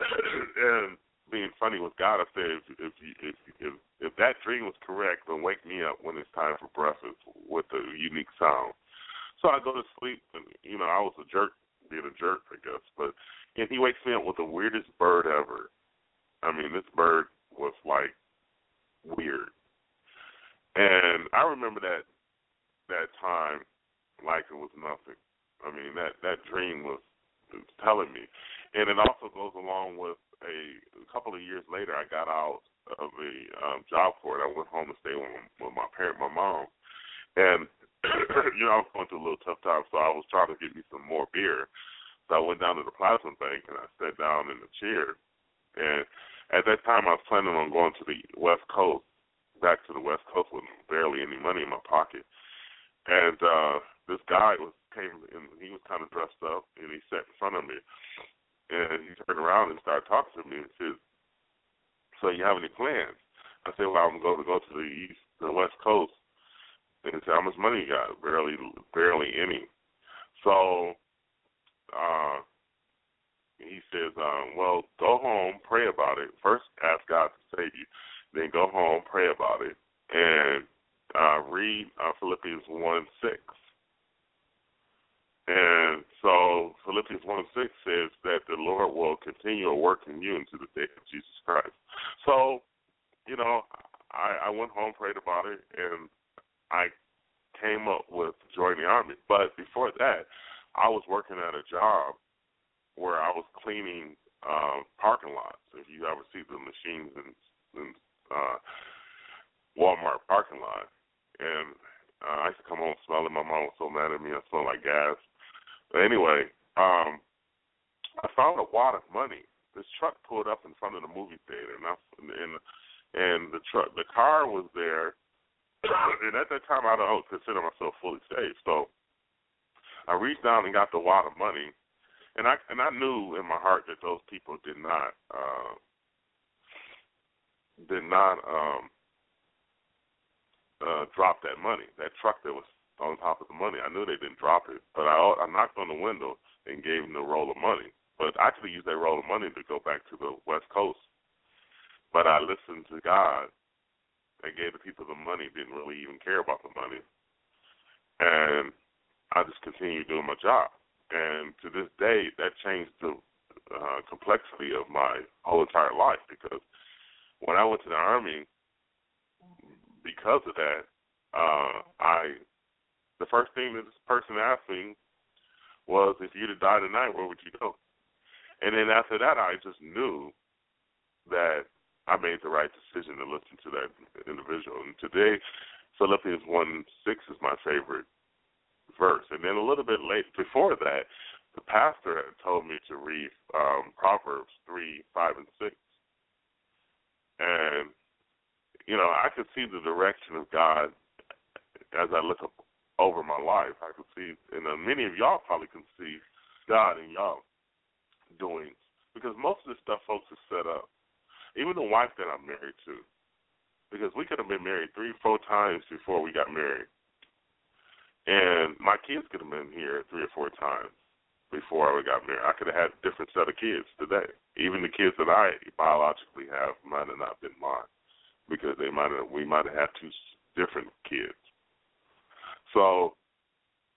and being funny with God, I said, if if if if, if that dream was correct, then wake me up when it's time for breakfast with a unique sound. So I go to sleep, and you know, I was a jerk, being a jerk, I guess. But and he wakes me up with the weirdest bird ever. I mean, this bird was like weird, and I remember that that time like it was nothing. I mean, that that dream was, was telling me, and it also goes along with a, a couple of years later, I got out of the um, job corps. I went home to stay with, with my parent, my mom, and you know I was going through a little tough time, so I was trying to get me some more beer. So I went down to the plasma bank and I sat down in the chair. And at that time, I was planning on going to the West Coast, back to the West Coast with barely any money in my pocket. And uh this guy was came and he was kind of dressed up and he sat in front of me and he turned around and started talking to me and said, "So you have any plans?" I said, "Well, I'm going to go to the east, the west coast." And said, "How much money you got?" Barely, barely any. So, uh, he says, um, "Well, go home, pray about it. First, ask God to save you. Then go home, pray about it, and uh, read uh, Philippians one six." And so Philippians 1 6 says that the Lord will continue to work in you into the day of Jesus Christ. So, you know, I, I went home, prayed about it, and I came up with joining the Army. But before that, I was working at a job where I was cleaning um, parking lots. If you ever see the machines in, in uh, Walmart parking lot, and uh, I used to come home smelling. My mom was so mad at me. I smelled like gas. But anyway, um, I found a wad of money. This truck pulled up in front of the movie theater, and I, and and the truck, the car was there. And at that time, I don't consider myself fully safe. So I reached down and got the wad of money, and I and I knew in my heart that those people did not uh, did not um, uh, drop that money. That truck that was on top of the money. I knew they didn't drop it, but I I knocked on the window and gave them the roll of money. But I could have used that roll of money to go back to the West Coast. But I listened to God and gave the people the money. Didn't really even care about the money, and I just continued doing my job. And to this day, that changed the uh, complexity of my whole entire life because when I went to the army, because of that, uh, I the first thing that this person asked me was, if you'd have died tonight, where would you go? And then after that, I just knew that I made the right decision to listen to that individual. And today, Philippians 1 6 is my favorite verse. And then a little bit late, before that, the pastor had told me to read um, Proverbs 3 5 and 6. And you know, I could see the direction of God as I look up over my life. I could see, and uh, many of y'all probably can see God in y'all doing because most of this stuff, folks, is set up. Even the wife that I'm married to, because we could have been married three, four times before we got married, and my kids could have been here three or four times before we got married. I could have had a different set of kids today. Even the kids that I biologically have might have not been mine because they might have we might have had two different kids. So,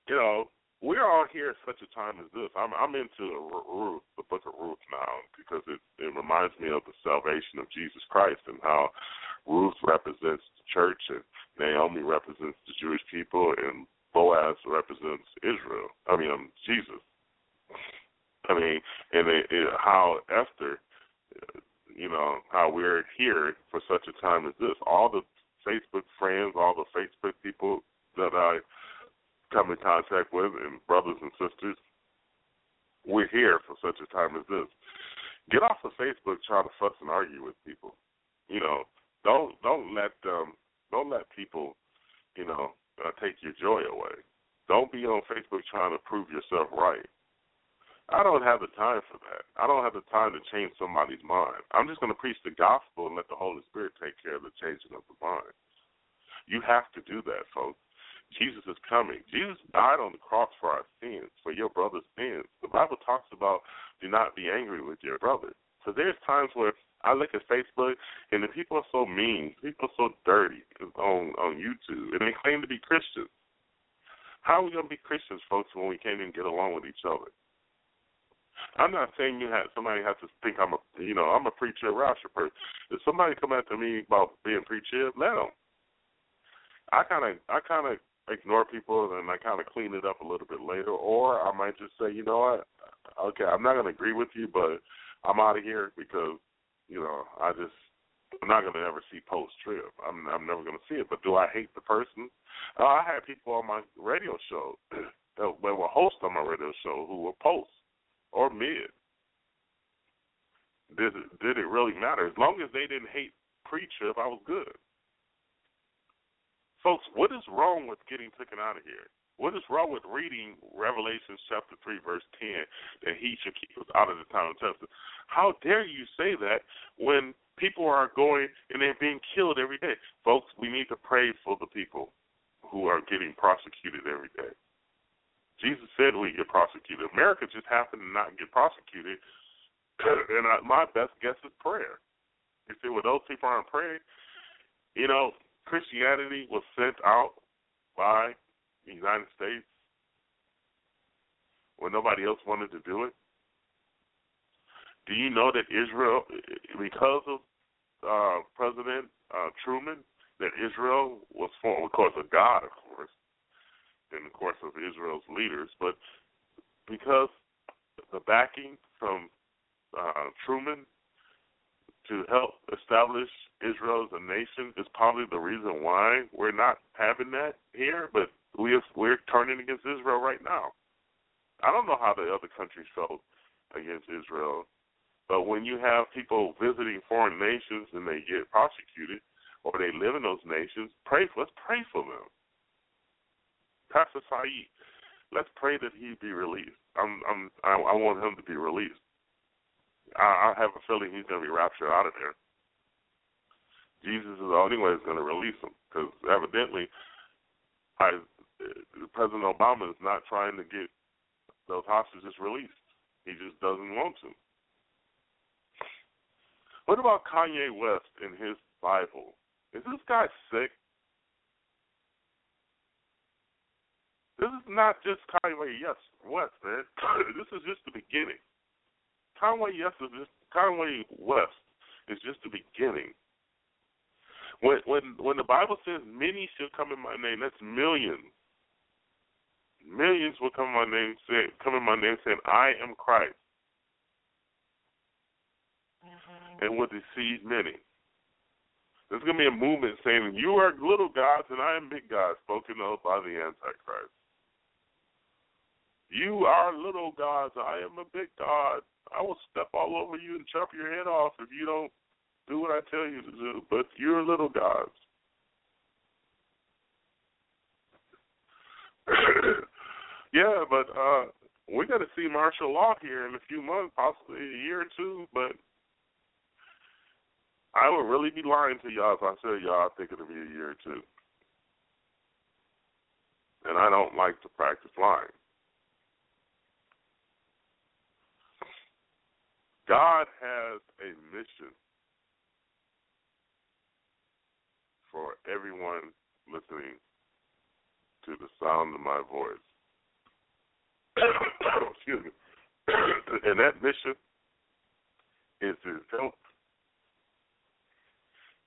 you know, we're all here at such a time as this. I'm I'm into Ruth, the book of Ruth now, because it it reminds me of the salvation of Jesus Christ and how Ruth represents the church and Naomi represents the Jewish people and Boaz represents Israel. I mean, um, Jesus. I mean, and it, it, how Esther, you know, how we're here for such a time as this. All the Facebook friends, all the Facebook people that I come in contact with, and brothers and sisters, we're here for such a time as this. Get off of Facebook trying to fuss and argue with people. You know, don't don't let um don't let people, you know, uh, take your joy away. Don't be on Facebook trying to prove yourself right. I don't have the time for that. I don't have the time to change somebody's mind. I'm just going to preach the gospel and let the Holy Spirit take care of the changing of the mind. You have to do that, folks. Jesus is coming. Jesus died on the cross for our sins, for your brother's sins. The Bible talks about do not be angry with your brother. So there's times where I look at Facebook and the people are so mean, people are so dirty on on YouTube, and they claim to be Christians. How are we gonna be Christians, folks, when we can't even get along with each other? I'm not saying you have somebody has to think I'm a you know I'm a preacher, rasher person. If somebody come after me about being preacher, let them. I kind of I kind of ignore people and I kind of clean it up a little bit later, or I might just say, you know what, okay, I'm not going to agree with you, but I'm out of here because you know I just I'm not going to ever see post trib. I'm I'm never going to see it. But do I hate the person? Uh, I had people on my radio show that were hosts on my radio show who were post or mid. Did it, did it really matter? As long as they didn't hate pre-trib, I was good. Folks, what is wrong with getting taken out of here? What is wrong with reading Revelation chapter 3, verse 10, that he should keep us out of the time of testing? How dare you say that when people are going and they're being killed every day? Folks, we need to pray for the people who are getting prosecuted every day. Jesus said we get prosecuted. America just happened to not get prosecuted. and I, my best guess is prayer. You see, when those people aren't praying, you know, Christianity was sent out by the United States when nobody else wanted to do it. Do you know that Israel, because of uh, President uh, Truman, that Israel was formed, of course, of God, of course, in the course of Israel's leaders, but because the backing from uh, Truman to help establish Israel as a nation is probably the reason why we're not having that here. But we have, we're turning against Israel right now. I don't know how the other countries felt against Israel, but when you have people visiting foreign nations and they get prosecuted, or they live in those nations, pray. Let's pray for them. Pastor Saeed, let's pray that he be released. I'm, I'm, I, I want him to be released. I, have a feeling he's going to be raptured out of there. Jesus is the only way that's going to release him because evidently, I, President Obama is not trying to get those hostages released. He just doesn't want to. What about Kanye West and his Bible? Is this guy sick? This is not just Kanye West, man. this is just the beginning. Kanye West is just Kanye West is just the beginning. When when when the Bible says many shall come in my name, that's millions. Millions will come in my name say come in my name saying, I am Christ. Mm-hmm. And will deceive many. There's gonna be a movement saying, You are little gods and I am big gods, spoken of by the Antichrist. You are little gods. I am a big God. I will step all over you and chop your head off if you don't do what I tell you to do, but you're little gods. yeah, but uh we're gonna see martial law here in a few months, possibly a year or two, but I would really be lying to y'all if I said y'all I think it'll be a year or two. And I don't like to practice lying. God has a mission for everyone listening to the sound of my voice. Excuse me. and that mission is to help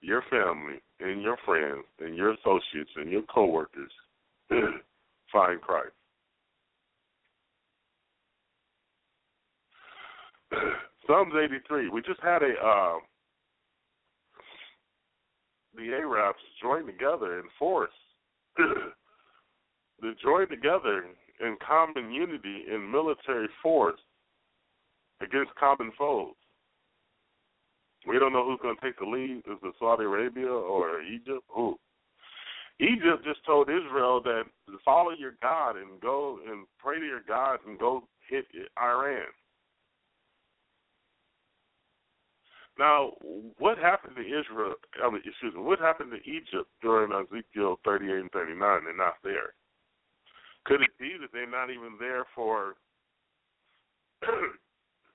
your family and your friends and your associates and your coworkers find Christ. Psalms 83. We just had a uh, the Arabs join together in force. they join together in common unity in military force against common foes. We don't know who's going to take the lead. Is it Saudi Arabia or Egypt? Who? Egypt just told Israel that follow your God and go and pray to your God and go hit Iran. Now, what happened to Israel? I mean, excuse me. What happened to Egypt during Ezekiel 38 and 39? They're not there. Could it be that they're not even there for?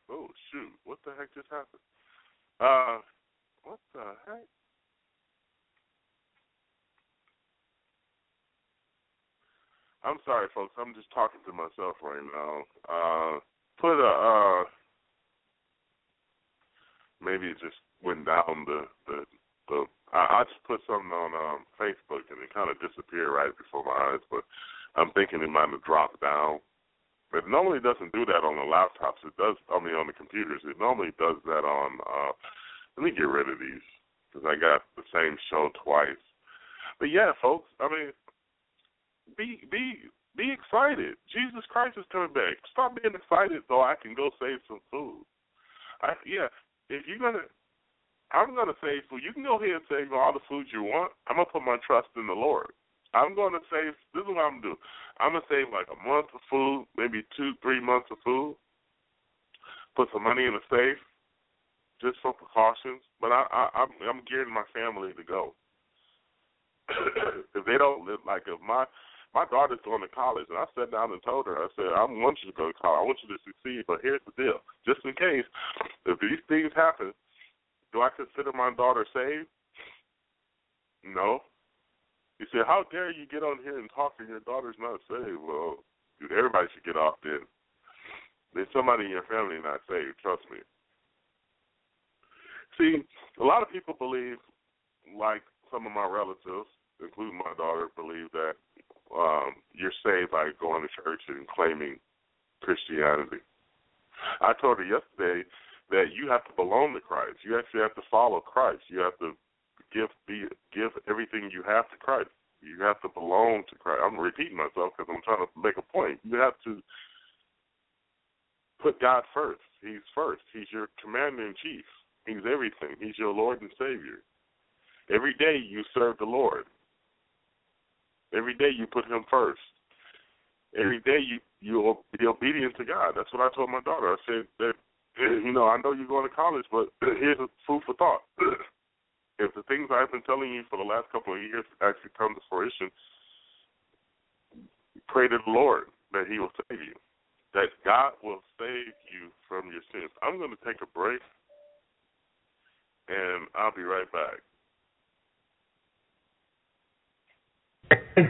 oh shoot! What the heck just happened? Uh, what the heck? I'm sorry, folks. I'm just talking to myself right now. Uh, put a uh, maybe it just went down the the the. I, I just put something on um, Facebook and it kind of disappeared right before my eyes, but I'm thinking it might have dropped down. It normally doesn't do that on the laptops. It does. I mean, on the computers, it normally does that on. uh Let me get rid of these because I got the same show twice. But yeah, folks. I mean, be be be excited. Jesus Christ is coming back. Stop being excited so I can go save some food. I yeah. If you're gonna, I'm gonna save food. You can go ahead and save all the food you want. I'm gonna put my trust in the Lord. I'm to save. This is what I'm gonna do. I'm gonna save like a month of food, maybe two, three months of food. Put some money in the safe, just for precautions. But I, I I'm, I'm gearing my family to go. if they don't live like if my my daughter's going to college, and I sat down and told her, I said, I want you to go to college. I want you to succeed, but here's the deal: just in case, if these things happen, do I consider my daughter saved? No, he said, "How dare you get on here and talk and your daughter's not saved?" Well, dude, everybody should get off then. There's somebody in your family not saved. Trust me. See, a lot of people believe, like some of my relatives, including my daughter, believe that um, you're saved by going to church and claiming Christianity. I told her yesterday that you have to belong to Christ. You actually have to follow Christ. You have to give be give everything you have to Christ. You have to belong to Christ. I'm repeating myself because I'm trying to make a point. You have to put God first. He's first. He's your commander in chief. He's everything. He's your Lord and Savior. Every day you serve the Lord. Every day you put Him first. Every day you you be obedient to God. That's what I told my daughter. I said that you know I know you're going to college, but here's food for thought. if the things I've been telling you for the last couple of years actually come to fruition, pray to the Lord that He will save you, that God will save you from your sins. I'm going to take a break, and I'll be right back.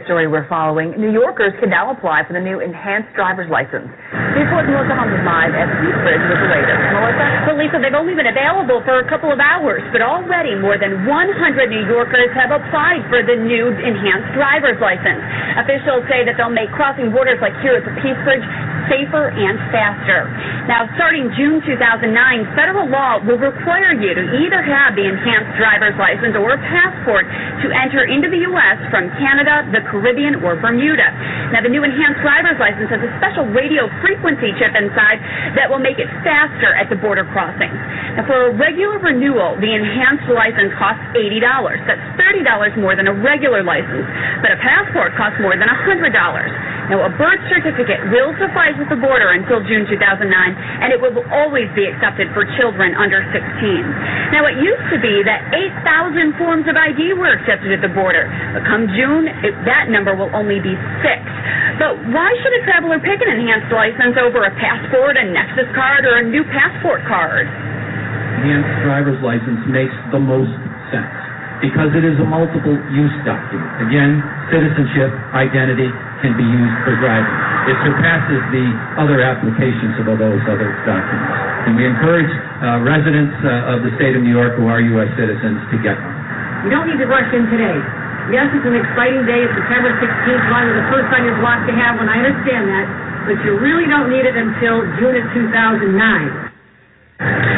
Story we're following. New Yorkers can now apply for the new enhanced driver's license. Report Melissa Holmes live at Bridge with the latest. Melissa? Well, Lisa, they've only been available for a couple of hours, but already more than 100 New Yorkers have applied for the new enhanced driver's license. Officials say that they'll make crossing borders like here at the Peace Bridge safer and faster. Now, starting June 2009, federal law will require you to either have the enhanced driver's license or a passport to enter into the U.S. from Canada, the Caribbean, or Bermuda. Now, the new enhanced driver's license has a special radio frequency chip inside that will make it faster at the border crossings. Now, for a regular renewal, the enhanced license costs $80. That's $30 more than a regular license, but a passport costs more than $100. Now, a birth certificate will suffice at the border until June 2009, and it will always be accepted for children under 16. Now, it used to be that 8,000 forms of ID were accepted at the border, but come June, it, that number will only be six. But why should a traveler pick an enhanced license over a passport, a Nexus card, or a new passport card? Enhanced driver's license makes the most sense because it is a multiple use document. Again, citizenship, identity can be used for driving. It surpasses the other applications of all those other documents. And we encourage uh, residents uh, of the state of New York who are U.S. citizens to get one. You don't need to rush in today. Yes, it's an exciting day. It's September 16th, one of the first on your block to have one. I understand that. But you really don't need it until June of 2009.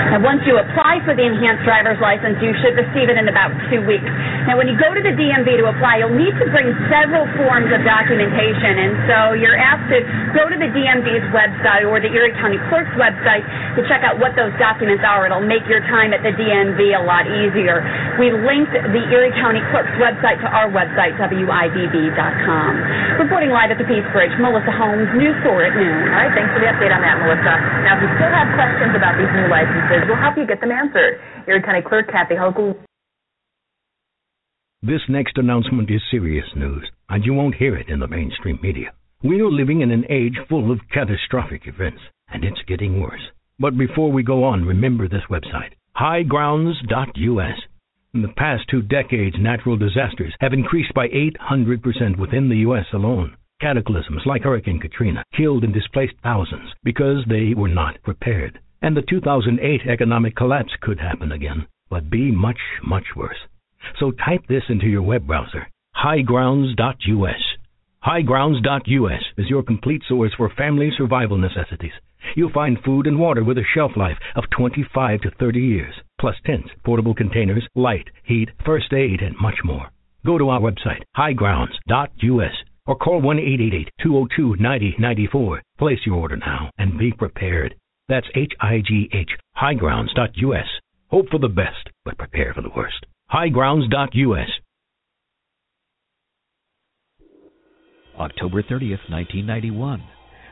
Now, once you apply for the enhanced driver's license, you should receive it in about two weeks. Now, when you go to the DMV to apply, you'll need to bring several forms of documentation, and so you're asked to go to the DMV's website or the Erie County Clerk's website to check out what those documents are. It'll make your time at the DMV a lot easier. We linked the Erie County Clerk's website to our website, WIVB.com. Reporting live at the Peace Bridge, Melissa Holmes, News 4 at noon. All right, thanks for the update on that, Melissa. Now, if you still have questions about these new licenses, we'll help you get them answered. Erie County Clerk Kathy Hochul. This next announcement is serious news, and you won't hear it in the mainstream media. We are living in an age full of catastrophic events, and it's getting worse. But before we go on, remember this website, highgrounds.us. In the past two decades, natural disasters have increased by 800% within the U.S. alone. Cataclysms like Hurricane Katrina killed and displaced thousands because they were not prepared. And the 2008 economic collapse could happen again, but be much, much worse. So type this into your web browser highgrounds.us. Highgrounds.us is your complete source for family survival necessities. You'll find food and water with a shelf life of 25 to 30 years, plus tents, portable containers, light, heat, first aid, and much more. Go to our website, highgrounds.us, or call 1 888 202 9094. Place your order now and be prepared. That's H I G H, highgrounds.us. Hope for the best, but prepare for the worst. Highgrounds.us. October 30th, 1991.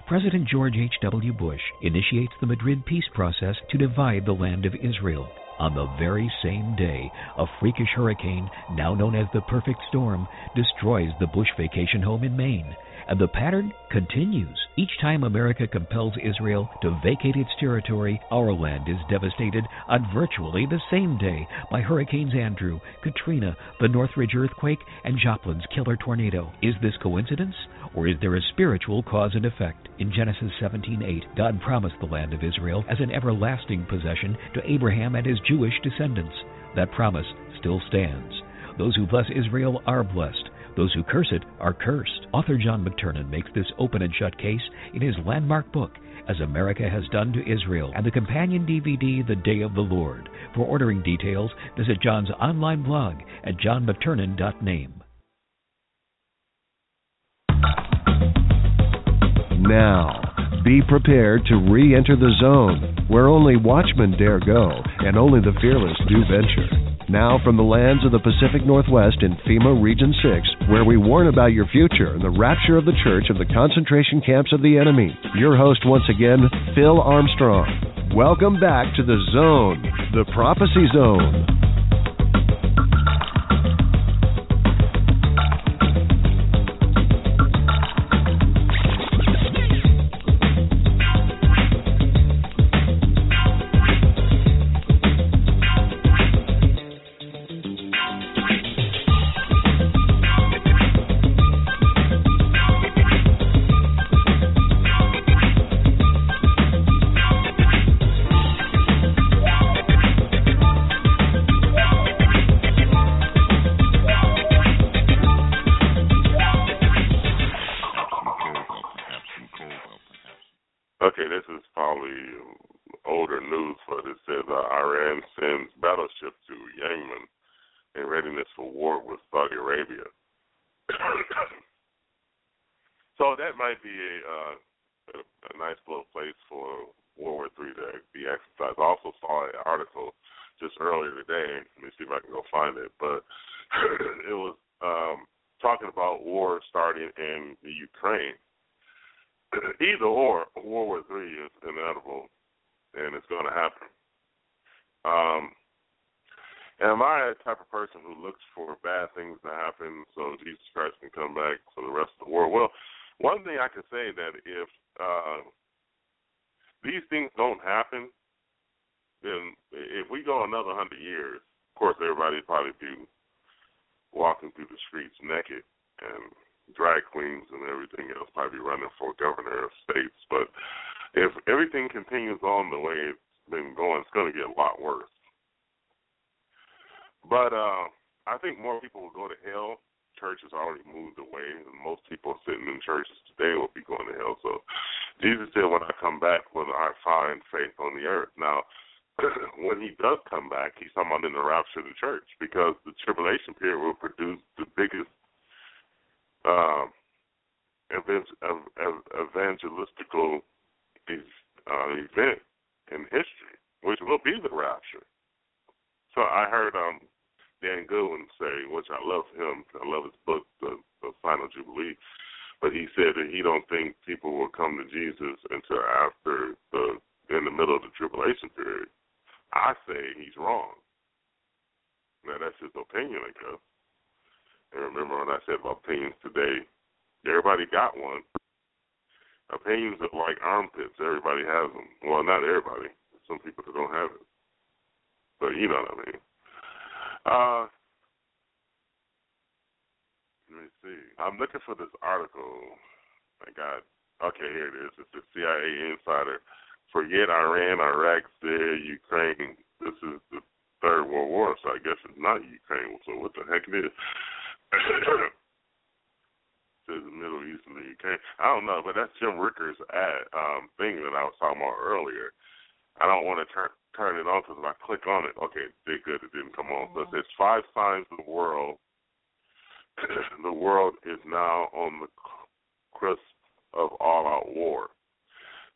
President George H.W. Bush initiates the Madrid peace process to divide the land of Israel. On the very same day, a freakish hurricane, now known as the perfect storm, destroys the Bush vacation home in Maine. And the pattern continues. Each time America compels Israel to vacate its territory, our land is devastated on virtually the same day by Hurricanes Andrew, Katrina, the Northridge earthquake, and Joplin's killer tornado. Is this coincidence? Or is there a spiritual cause and effect? In Genesis 17:8, God promised the land of Israel as an everlasting possession to Abraham and his Jewish descendants. That promise still stands. Those who bless Israel are blessed. Those who curse it are cursed. Author John McTernan makes this open and shut case in his landmark book, As America Has Done to Israel, and the companion DVD, The Day of the Lord. For ordering details, visit John's online blog at johnmcternan.name. Now, be prepared to re enter the zone where only watchmen dare go and only the fearless do venture. Now, from the lands of the Pacific Northwest in FEMA Region 6, where we warn about your future and the rapture of the church of the concentration camps of the enemy, your host once again, Phil Armstrong. Welcome back to the Zone, the Prophecy Zone. Yemen in readiness for war with Saudi Arabia. so that might be a, uh, a nice little place for World War Three to be exercised. I also saw an article just earlier today. Let me see if I can go find it. But it was um, talking about war starting in the Ukraine. Either or, World War Three is inevitable, and it's going to happen. Um, am I a type of person who looks for bad things to happen so Jesus Christ can come back for the rest of the world? Well, one thing I can say that if uh, these things don't happen, then if we go another hundred years, of course everybody probably be walking through the streets naked and drag queens and everything else probably running for governor of states. But if everything continues on the way been going, it's going to get a lot worse. But uh, I think more people will go to hell. Church has already moved away, and most people sitting in churches today will be going to hell. So Jesus said, "When I come back, will I find faith on the earth?" Now, when he does come back, he's talking about in the rapture of the church, because the tribulation period will produce the biggest uh, evangelistical uh, event in history, which will be the rapture. So I heard um, Dan Goodwin say, which I love him, I love his book, The, the Final Jubilee, but he said that he don't think people will come to Jesus until after the in the middle of the tribulation period. I say he's wrong. Now that's his opinion, I guess. And remember when I said about opinions today, everybody got one. Opinions are like armpits. Everybody has them. Well, not everybody. Some people don't have it. But you know what I mean. Uh, let me see. I'm looking for this article. I got. Okay, here it is. It's the CIA insider. Forget Iran, Iraq, Syria, Ukraine. This is the Third World War, so I guess it's not Ukraine. So what the heck it is? says the Middle East and the UK. I don't know, but that's Jim Rickards' ad um, thing that I was talking about earlier. I don't want to turn turn it on because if I click on it, okay, did good, it didn't come on. So it says five signs of the world. the world is now on the cusp of all-out war.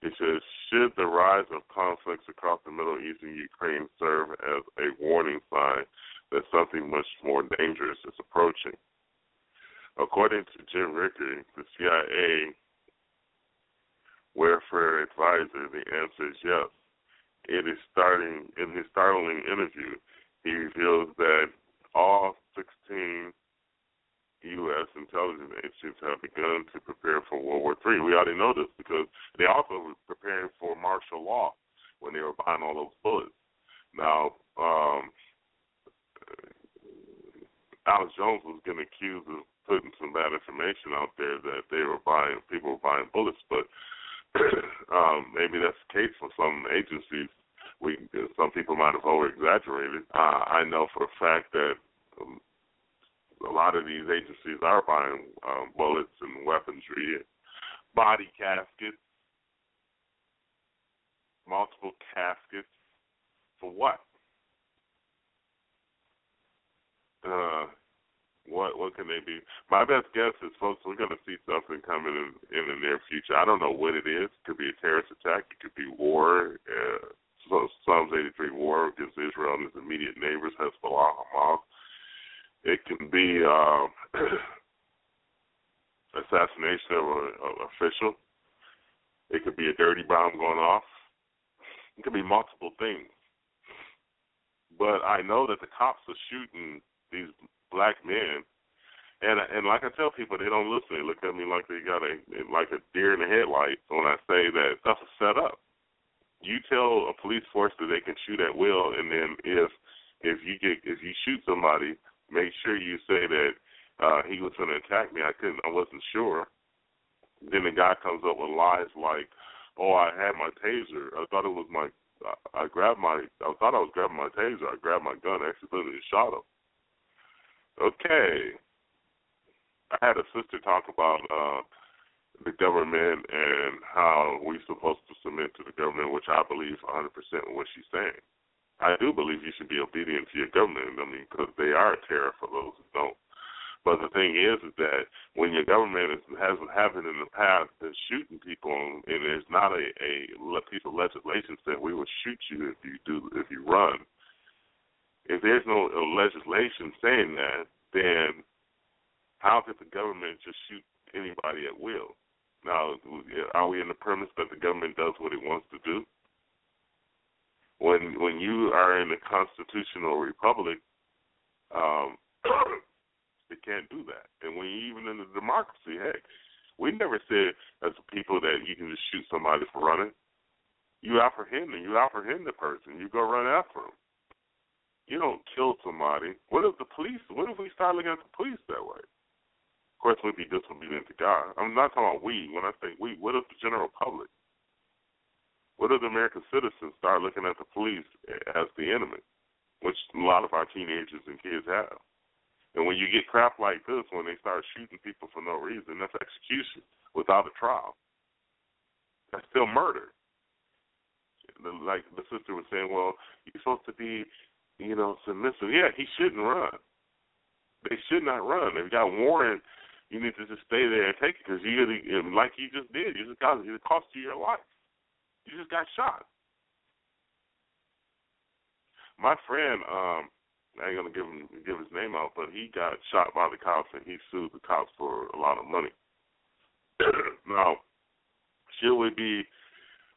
It says, should the rise of conflicts across the Middle East and Ukraine serve as a warning sign that something much more dangerous is approaching? According to Jim Ricker, the CIA warfare advisor, the answer is yes. It is starting in his startling interview. He reveals that all 16 U.S. intelligence agencies have begun to prepare for World War III. We already know this because they also were preparing for martial law when they were buying all those bullets. Now, um, Alex Jones was getting accused of putting some bad information out there that they were buying, people were buying bullets, but um, maybe that's the case for some agencies. We some people might have over exaggerated. Uh, I know for a fact that um, a lot of these agencies are buying um, bullets and weaponry, and body caskets, multiple caskets. For what? Uh, what what can they be? My best guess is, folks, we're going to see something coming in, in the near future. I don't know what it is. It could be a terrorist attack. It could be war. Uh, so Psalms 83 war against Israel and its immediate neighbors, Hezbollah, Hamas. It can be uh, assassination of an official. It could be a dirty bomb going off. It could be multiple things. But I know that the cops are shooting these black men, and and like I tell people, they don't listen. They look at me like they got a like a deer in the headlights when I say that stuff is set up. You tell a police force that they can shoot at will, and then if if you get if you shoot somebody make sure you say that uh, he was going to attack me. I couldn't. I wasn't sure. Then the guy comes up with lies like, "Oh, I had my taser. I thought it was my. I, grabbed my. I thought I was grabbing my taser. I grabbed my gun. Accidentally shot him." Okay. I had a sister talk about uh, the government and how we're supposed to submit to the government, which I believe 100% what she's saying. I do believe you should be obedient to your government. I mean, because they are a terror for those who don't. But the thing is, is that when your government is, has happened in the past been shooting people, and there's not a, a piece of legislation that we will shoot you if you do if you run. If there's no legislation saying that, then how could the government just shoot anybody at will? Now, are we in the premise that the government does what it wants to do? when when you are in a constitutional republic, um, it can't do that. And when you even in a democracy, hey, we never said as people that you can just shoot somebody for running. You apprehend them. You apprehend the person. You go run after them. You don't kill somebody. What if the police? What if we start looking at the police that way? Of course, we'd be disobedient to God. I'm not talking about we. When I say we, what if the general public? What if the American citizens start looking at the police as the enemy, which a lot of our teenagers and kids have? And when you get crap like this, when they start shooting people for no reason, that's execution without a trial. That's still murder. Like the sister was saying, well, you're supposed to be, you know, submissive. Yeah, he shouldn't run. They should not run. You got warrant, you need to just stay there and take it because you, like you just did, you just got it cost you your life. You just got shot. My friend, um, I ain't gonna give him give his name out, but he got shot by the cops and he sued the cops for a lot of money. now, should we be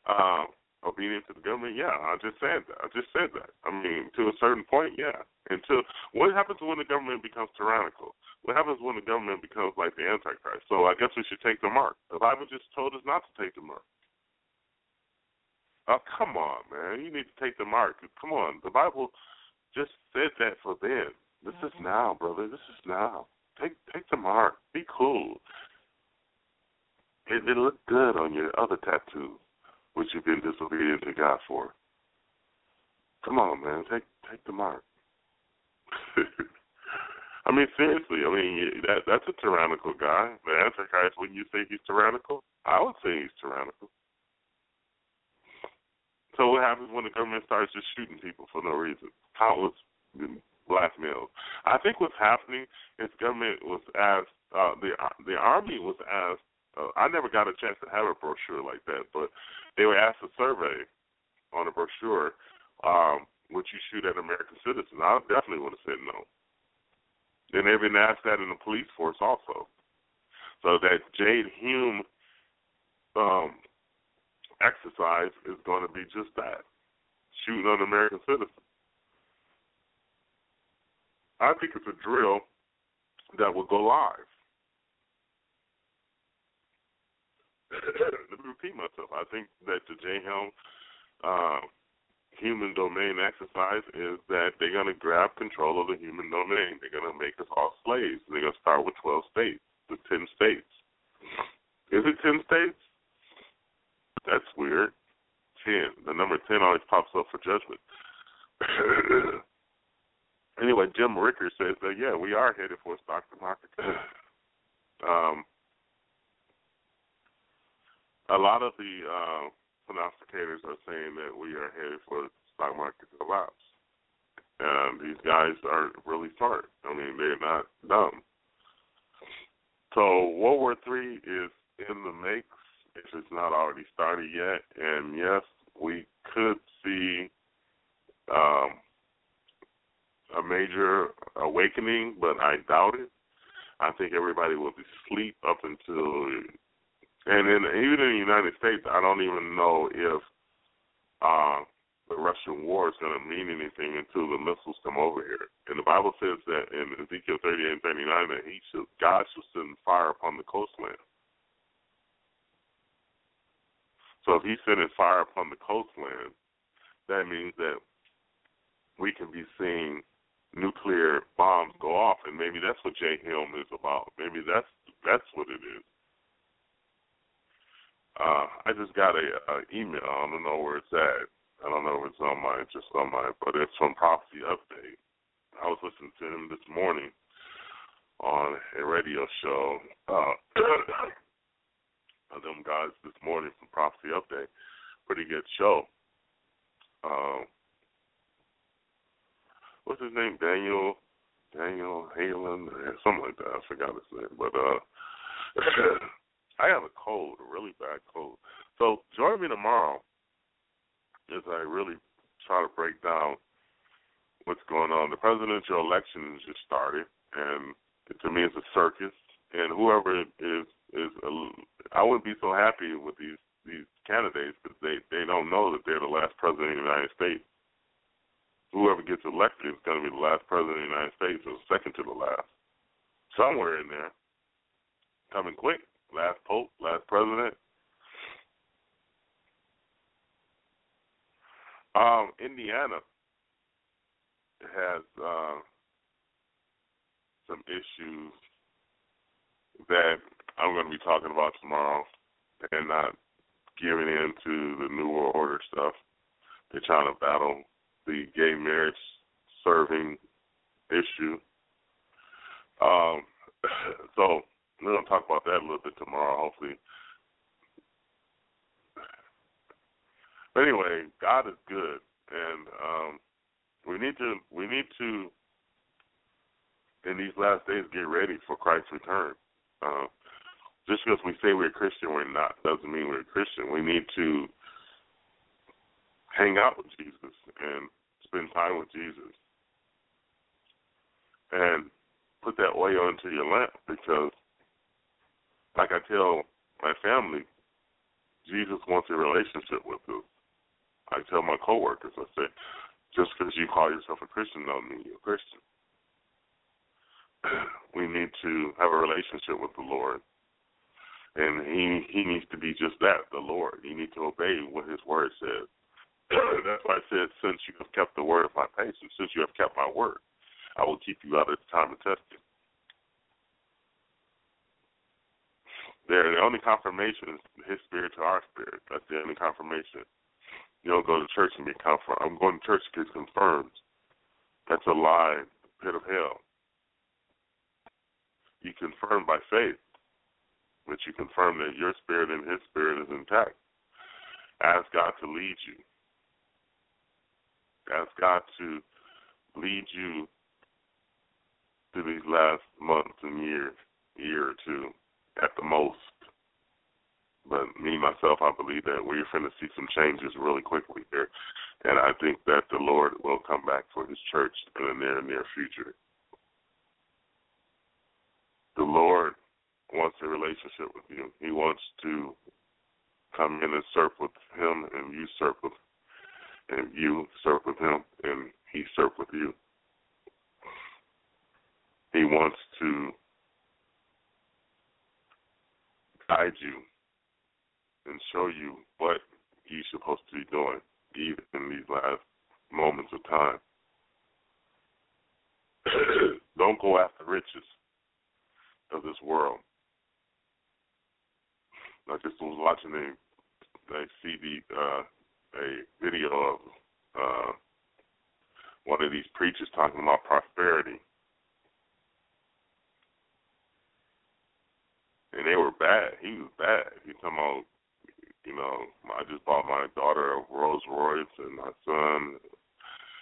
uh, obedient to the government? Yeah, I just said that. I just said that. I mean, to a certain point, yeah. Until what happens when the government becomes tyrannical? What happens when the government becomes like the Antichrist? So I guess we should take the mark. The Bible just told us not to take the mark. Oh, come on, man. You need to take the mark. Come on. The Bible just said that for then. This is mm-hmm. now, brother. This is now. Take take the mark. Be cool. It, it look good on your other tattoo, which you've been disobedient to God for. Come on, man. Take take the mark. I mean, seriously. I mean, that that's a tyrannical guy. The Antichrist. Wouldn't you say he's tyrannical? I would say he's tyrannical. So what happens when the government starts just shooting people for no reason? Countless blackmails. I think what's happening is government was asked, uh, the the army was asked. Uh, I never got a chance to have a brochure like that, but they were asked a survey on a brochure. Um, would you shoot at American citizens? I definitely would have said no. And they've been asked that in the police force also. So that Jade Helm um, exercise is going to be just that shooting on American citizens. I think it's a drill that will go live. Let me repeat myself. I think that the Jade Helm uh, human domain exercise is that they're going to grab control of the human domain. They're going to make us all slaves. They're going to start with 12 states, the 10 states. Is it 10 states? That's weird. Ten. The number ten always pops up for judgment. anyway, Jim Ricker says that yeah, we are headed for a stock market. um, a lot of the uh, prognosticators are saying that we are headed for stock market collapse. And these guys are really smart. I mean, they're not dumb. So World War Three is in the make if it's not already started yet. And yes, we could see um, a major awakening, but I doubt it. I think everybody will be asleep up until, and then even in the United States, I don't even know if uh, the Russian war is going to mean anything until the missiles come over here. And the Bible says that in Ezekiel 38 and 39 that he should, God should send fire upon the coastland. So if he's sending fire upon the coastland, that means that we can be seeing nuclear bombs go off, and maybe that's what Jade Helm is about. Maybe that's that's what it is. Uh, I just got a, a email. I don't know where it's at. I don't know if it's on my just on my, but it's from Prophecy Update. I was listening to him this morning on a radio show. Uh, of them guys this morning from Prophecy Update. Pretty good show. Um, what's his name? Daniel Daniel Halen or something like that. I forgot his name. But uh I have a cold, a really bad cold. So join me tomorrow as I really try to break down what's going on. The presidential election just started, and to me, it's a circus. And whoever is is, a, I wouldn't be so happy with these these candidates because they they don't know that they're the last president of the United States. Whoever gets elected is going to be the last president of the United States, or second to the last, somewhere in there. Coming quick, last pope, last president. Um, Indiana has uh, some issues that I'm going to be talking about tomorrow. They're not giving in to the New World Order stuff. They're trying to battle the gay marriage serving issue. Um, so we're to talk about that a little bit tomorrow, hopefully. But anyway, God is good, and um, we need to we need to in these last days get ready for Christ's return. Uh, just because we say we're Christian, we're not doesn't mean we're a Christian. We need to hang out with Jesus and spend time with Jesus and put that oil into your lamp because, like I tell my family, Jesus wants a relationship with us. I tell my coworkers, I say, just because you call yourself a Christian doesn't mean you're a Christian. we need to have a relationship with the Lord and he he needs to be just that, the Lord. You need to obey what His Word says. That's why I said, since you have kept the word of my patience, since you have kept my word, I will keep you out of the time of testing. There, the only confirmation is His Spirit to our spirit. That's the only confirmation. You don't go to church and be confirmed. I'm going to church to get confirmed. That's a lie, pit of hell. You confirm by faith but you confirm that your spirit and his spirit is intact. Ask God to lead you. Ask God to lead you to these last months and years, year or two at the most. But me myself, I believe that we're going to see some changes really quickly here, and I think that the Lord will come back for His church in the near near future. The Lord wants a relationship with you. He wants to come in and serve with him, and you serve with, and you serve with him, and he serve with you. He wants to guide you and show you what you're supposed to be doing, even in these last moments of time. Don't go after riches of this world. I just was watching a a CD uh, a video of uh, one of these preachers talking about prosperity, and they were bad. He was bad. He talking about, you know, I just bought my daughter a Rolls Royce and my son,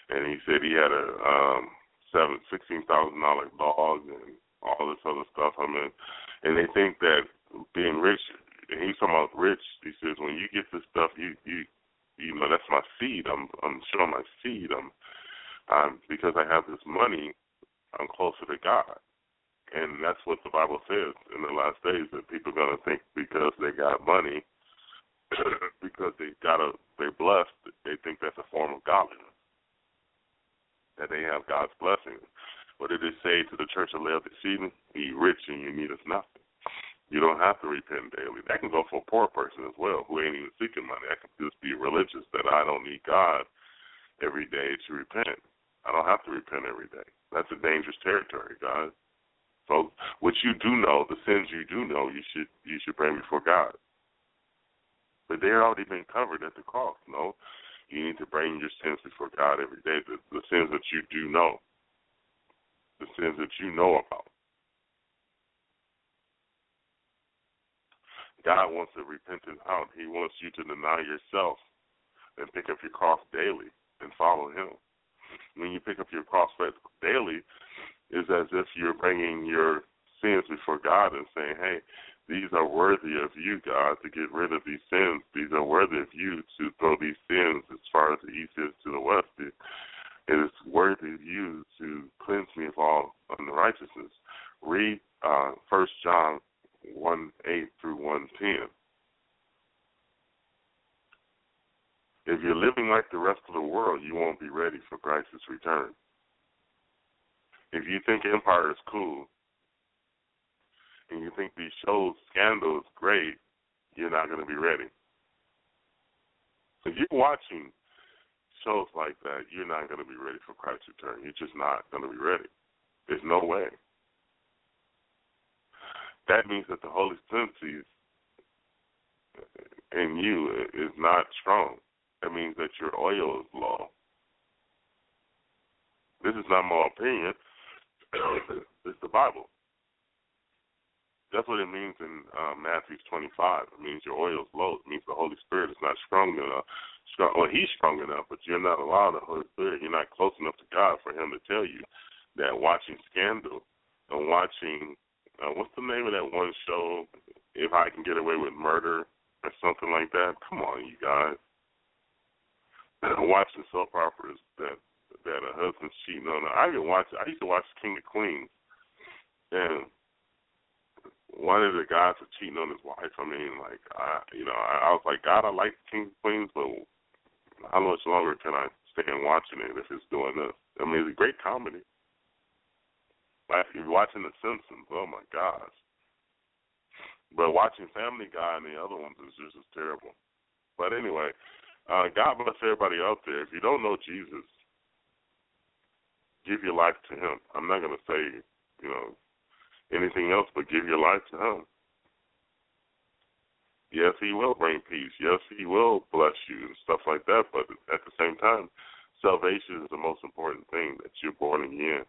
and he said he had a um, seven sixteen thousand dollar dog and all this other stuff. I mean, and they think that being rich and he's talking about rich. He says, when you get this stuff, you you you know that's my seed. I'm I'm showing my seed. I'm um because I have this money, I'm closer to God. And that's what the Bible says in the last days that people are gonna think because they got money, because they got a they're blessed, they think that's a form of godliness. That they have God's blessing. What did it say to the church of Laodicea? Be rich and you need us nothing. You don't have to repent daily. That can go for a poor person as well who ain't even seeking money. That can just be religious that I don't need God every day to repent. I don't have to repent every day. That's a dangerous territory, guys. So what you do know, the sins you do know, you should you should bring before God. But they're already been covered at the cross. No, you need to bring your sins before God every day. The, the sins that you do know, the sins that you know about. God wants a repentant heart. He wants you to deny yourself and pick up your cross daily and follow Him. when you pick up your cross daily, is as if you're bringing your sins before God and saying, "Hey, these are worthy of you, God, to get rid of these sins. These are worthy of you to throw these sins as far as the east is to the west. It, is worthy of you to cleanse me of all unrighteousness. Read uh, 1 John 1 8 through 1 10. If you're living like the rest of the world, you won't be ready for Christ's return. If you think Empire is cool, and you think these shows, Scandal is great, you're not going to be ready. If you're watching shows like that, you're not going to be ready for Christ's return. You're just not going to be ready. There's no way. That means that the Holy Spirit in you is not strong. That means that your oil is low. This is not my opinion. it's the Bible. That's what it means in um, Matthew 25. It means your oil is low. It means the Holy Spirit is not strong enough. Strong, well, He's strong enough, but you're not allowing the Holy Spirit. You're not close enough to God for Him to tell you that watching Scandal and watching uh, what's the name of that one show? If I can get away with murder or something like that. Come on, you guys. watching soap operas that that a husband's cheating on. Her. I even watch. I used to watch King of Queens, and one of the guys was cheating on his wife. I mean, like, I, you know, I, I was like, God, I like King Queens, but how much longer can I stand watching it if it's doing this? I mean, it's a great comedy. Like if you're watching The Simpsons, oh my gosh. But watching Family Guy and the other ones is just as terrible. But anyway, uh, God bless everybody out there. If you don't know Jesus, give your life to Him. I'm not going to say, you know, anything else but give your life to Him. Yes, He will bring peace. Yes, He will bless you and stuff like that. But at the same time, salvation is the most important thing that you're born again.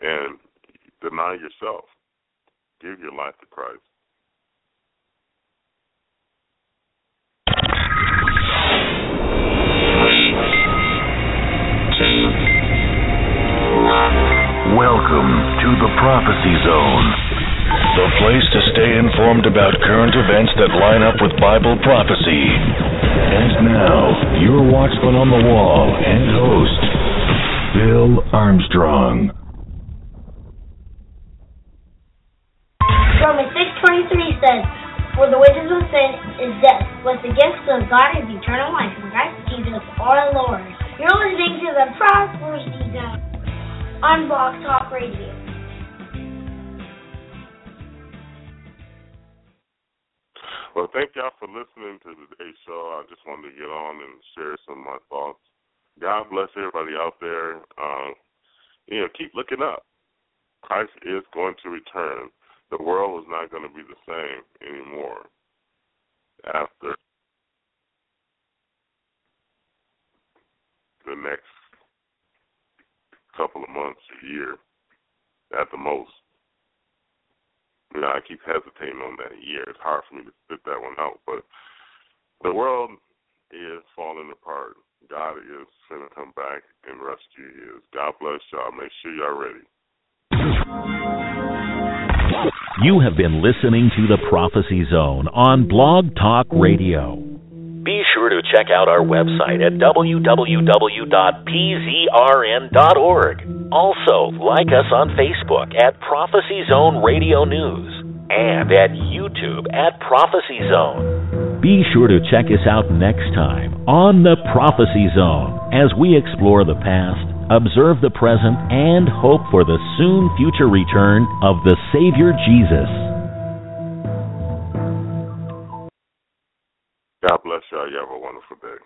And deny yourself. Give your life to Christ. Welcome to the Prophecy Zone, the place to stay informed about current events that line up with Bible prophecy. And now, your watchman on the wall and host, Bill Armstrong. Romans 6.23 says, For the wages of sin is death, but the gift of God is eternal life in Christ Jesus our Lord. You're listening to the Prophecy Zone on Blog Talk Radio. Well, thank y'all for listening to today's show. I just wanted to get on and share some of my thoughts. God bless everybody out there. Uh, you know, keep looking up. Christ is going to return. The world is not going to be the same anymore after the next couple of months, a year, at the most. You know, I keep hesitating on that year. It's hard for me to spit that one out, but the world is falling apart. God is going to come back and rescue you. God bless y'all. Make sure y'all ready. You have been listening to the Prophecy Zone on Blog Talk Radio. Sure to check out our website at www.pzrn.org. Also, like us on Facebook at Prophecy Zone Radio News and at YouTube at Prophecy Zone. Be sure to check us out next time on the Prophecy Zone as we explore the past, observe the present, and hope for the soon future return of the Savior Jesus. God bless y'all. You have a wonderful day.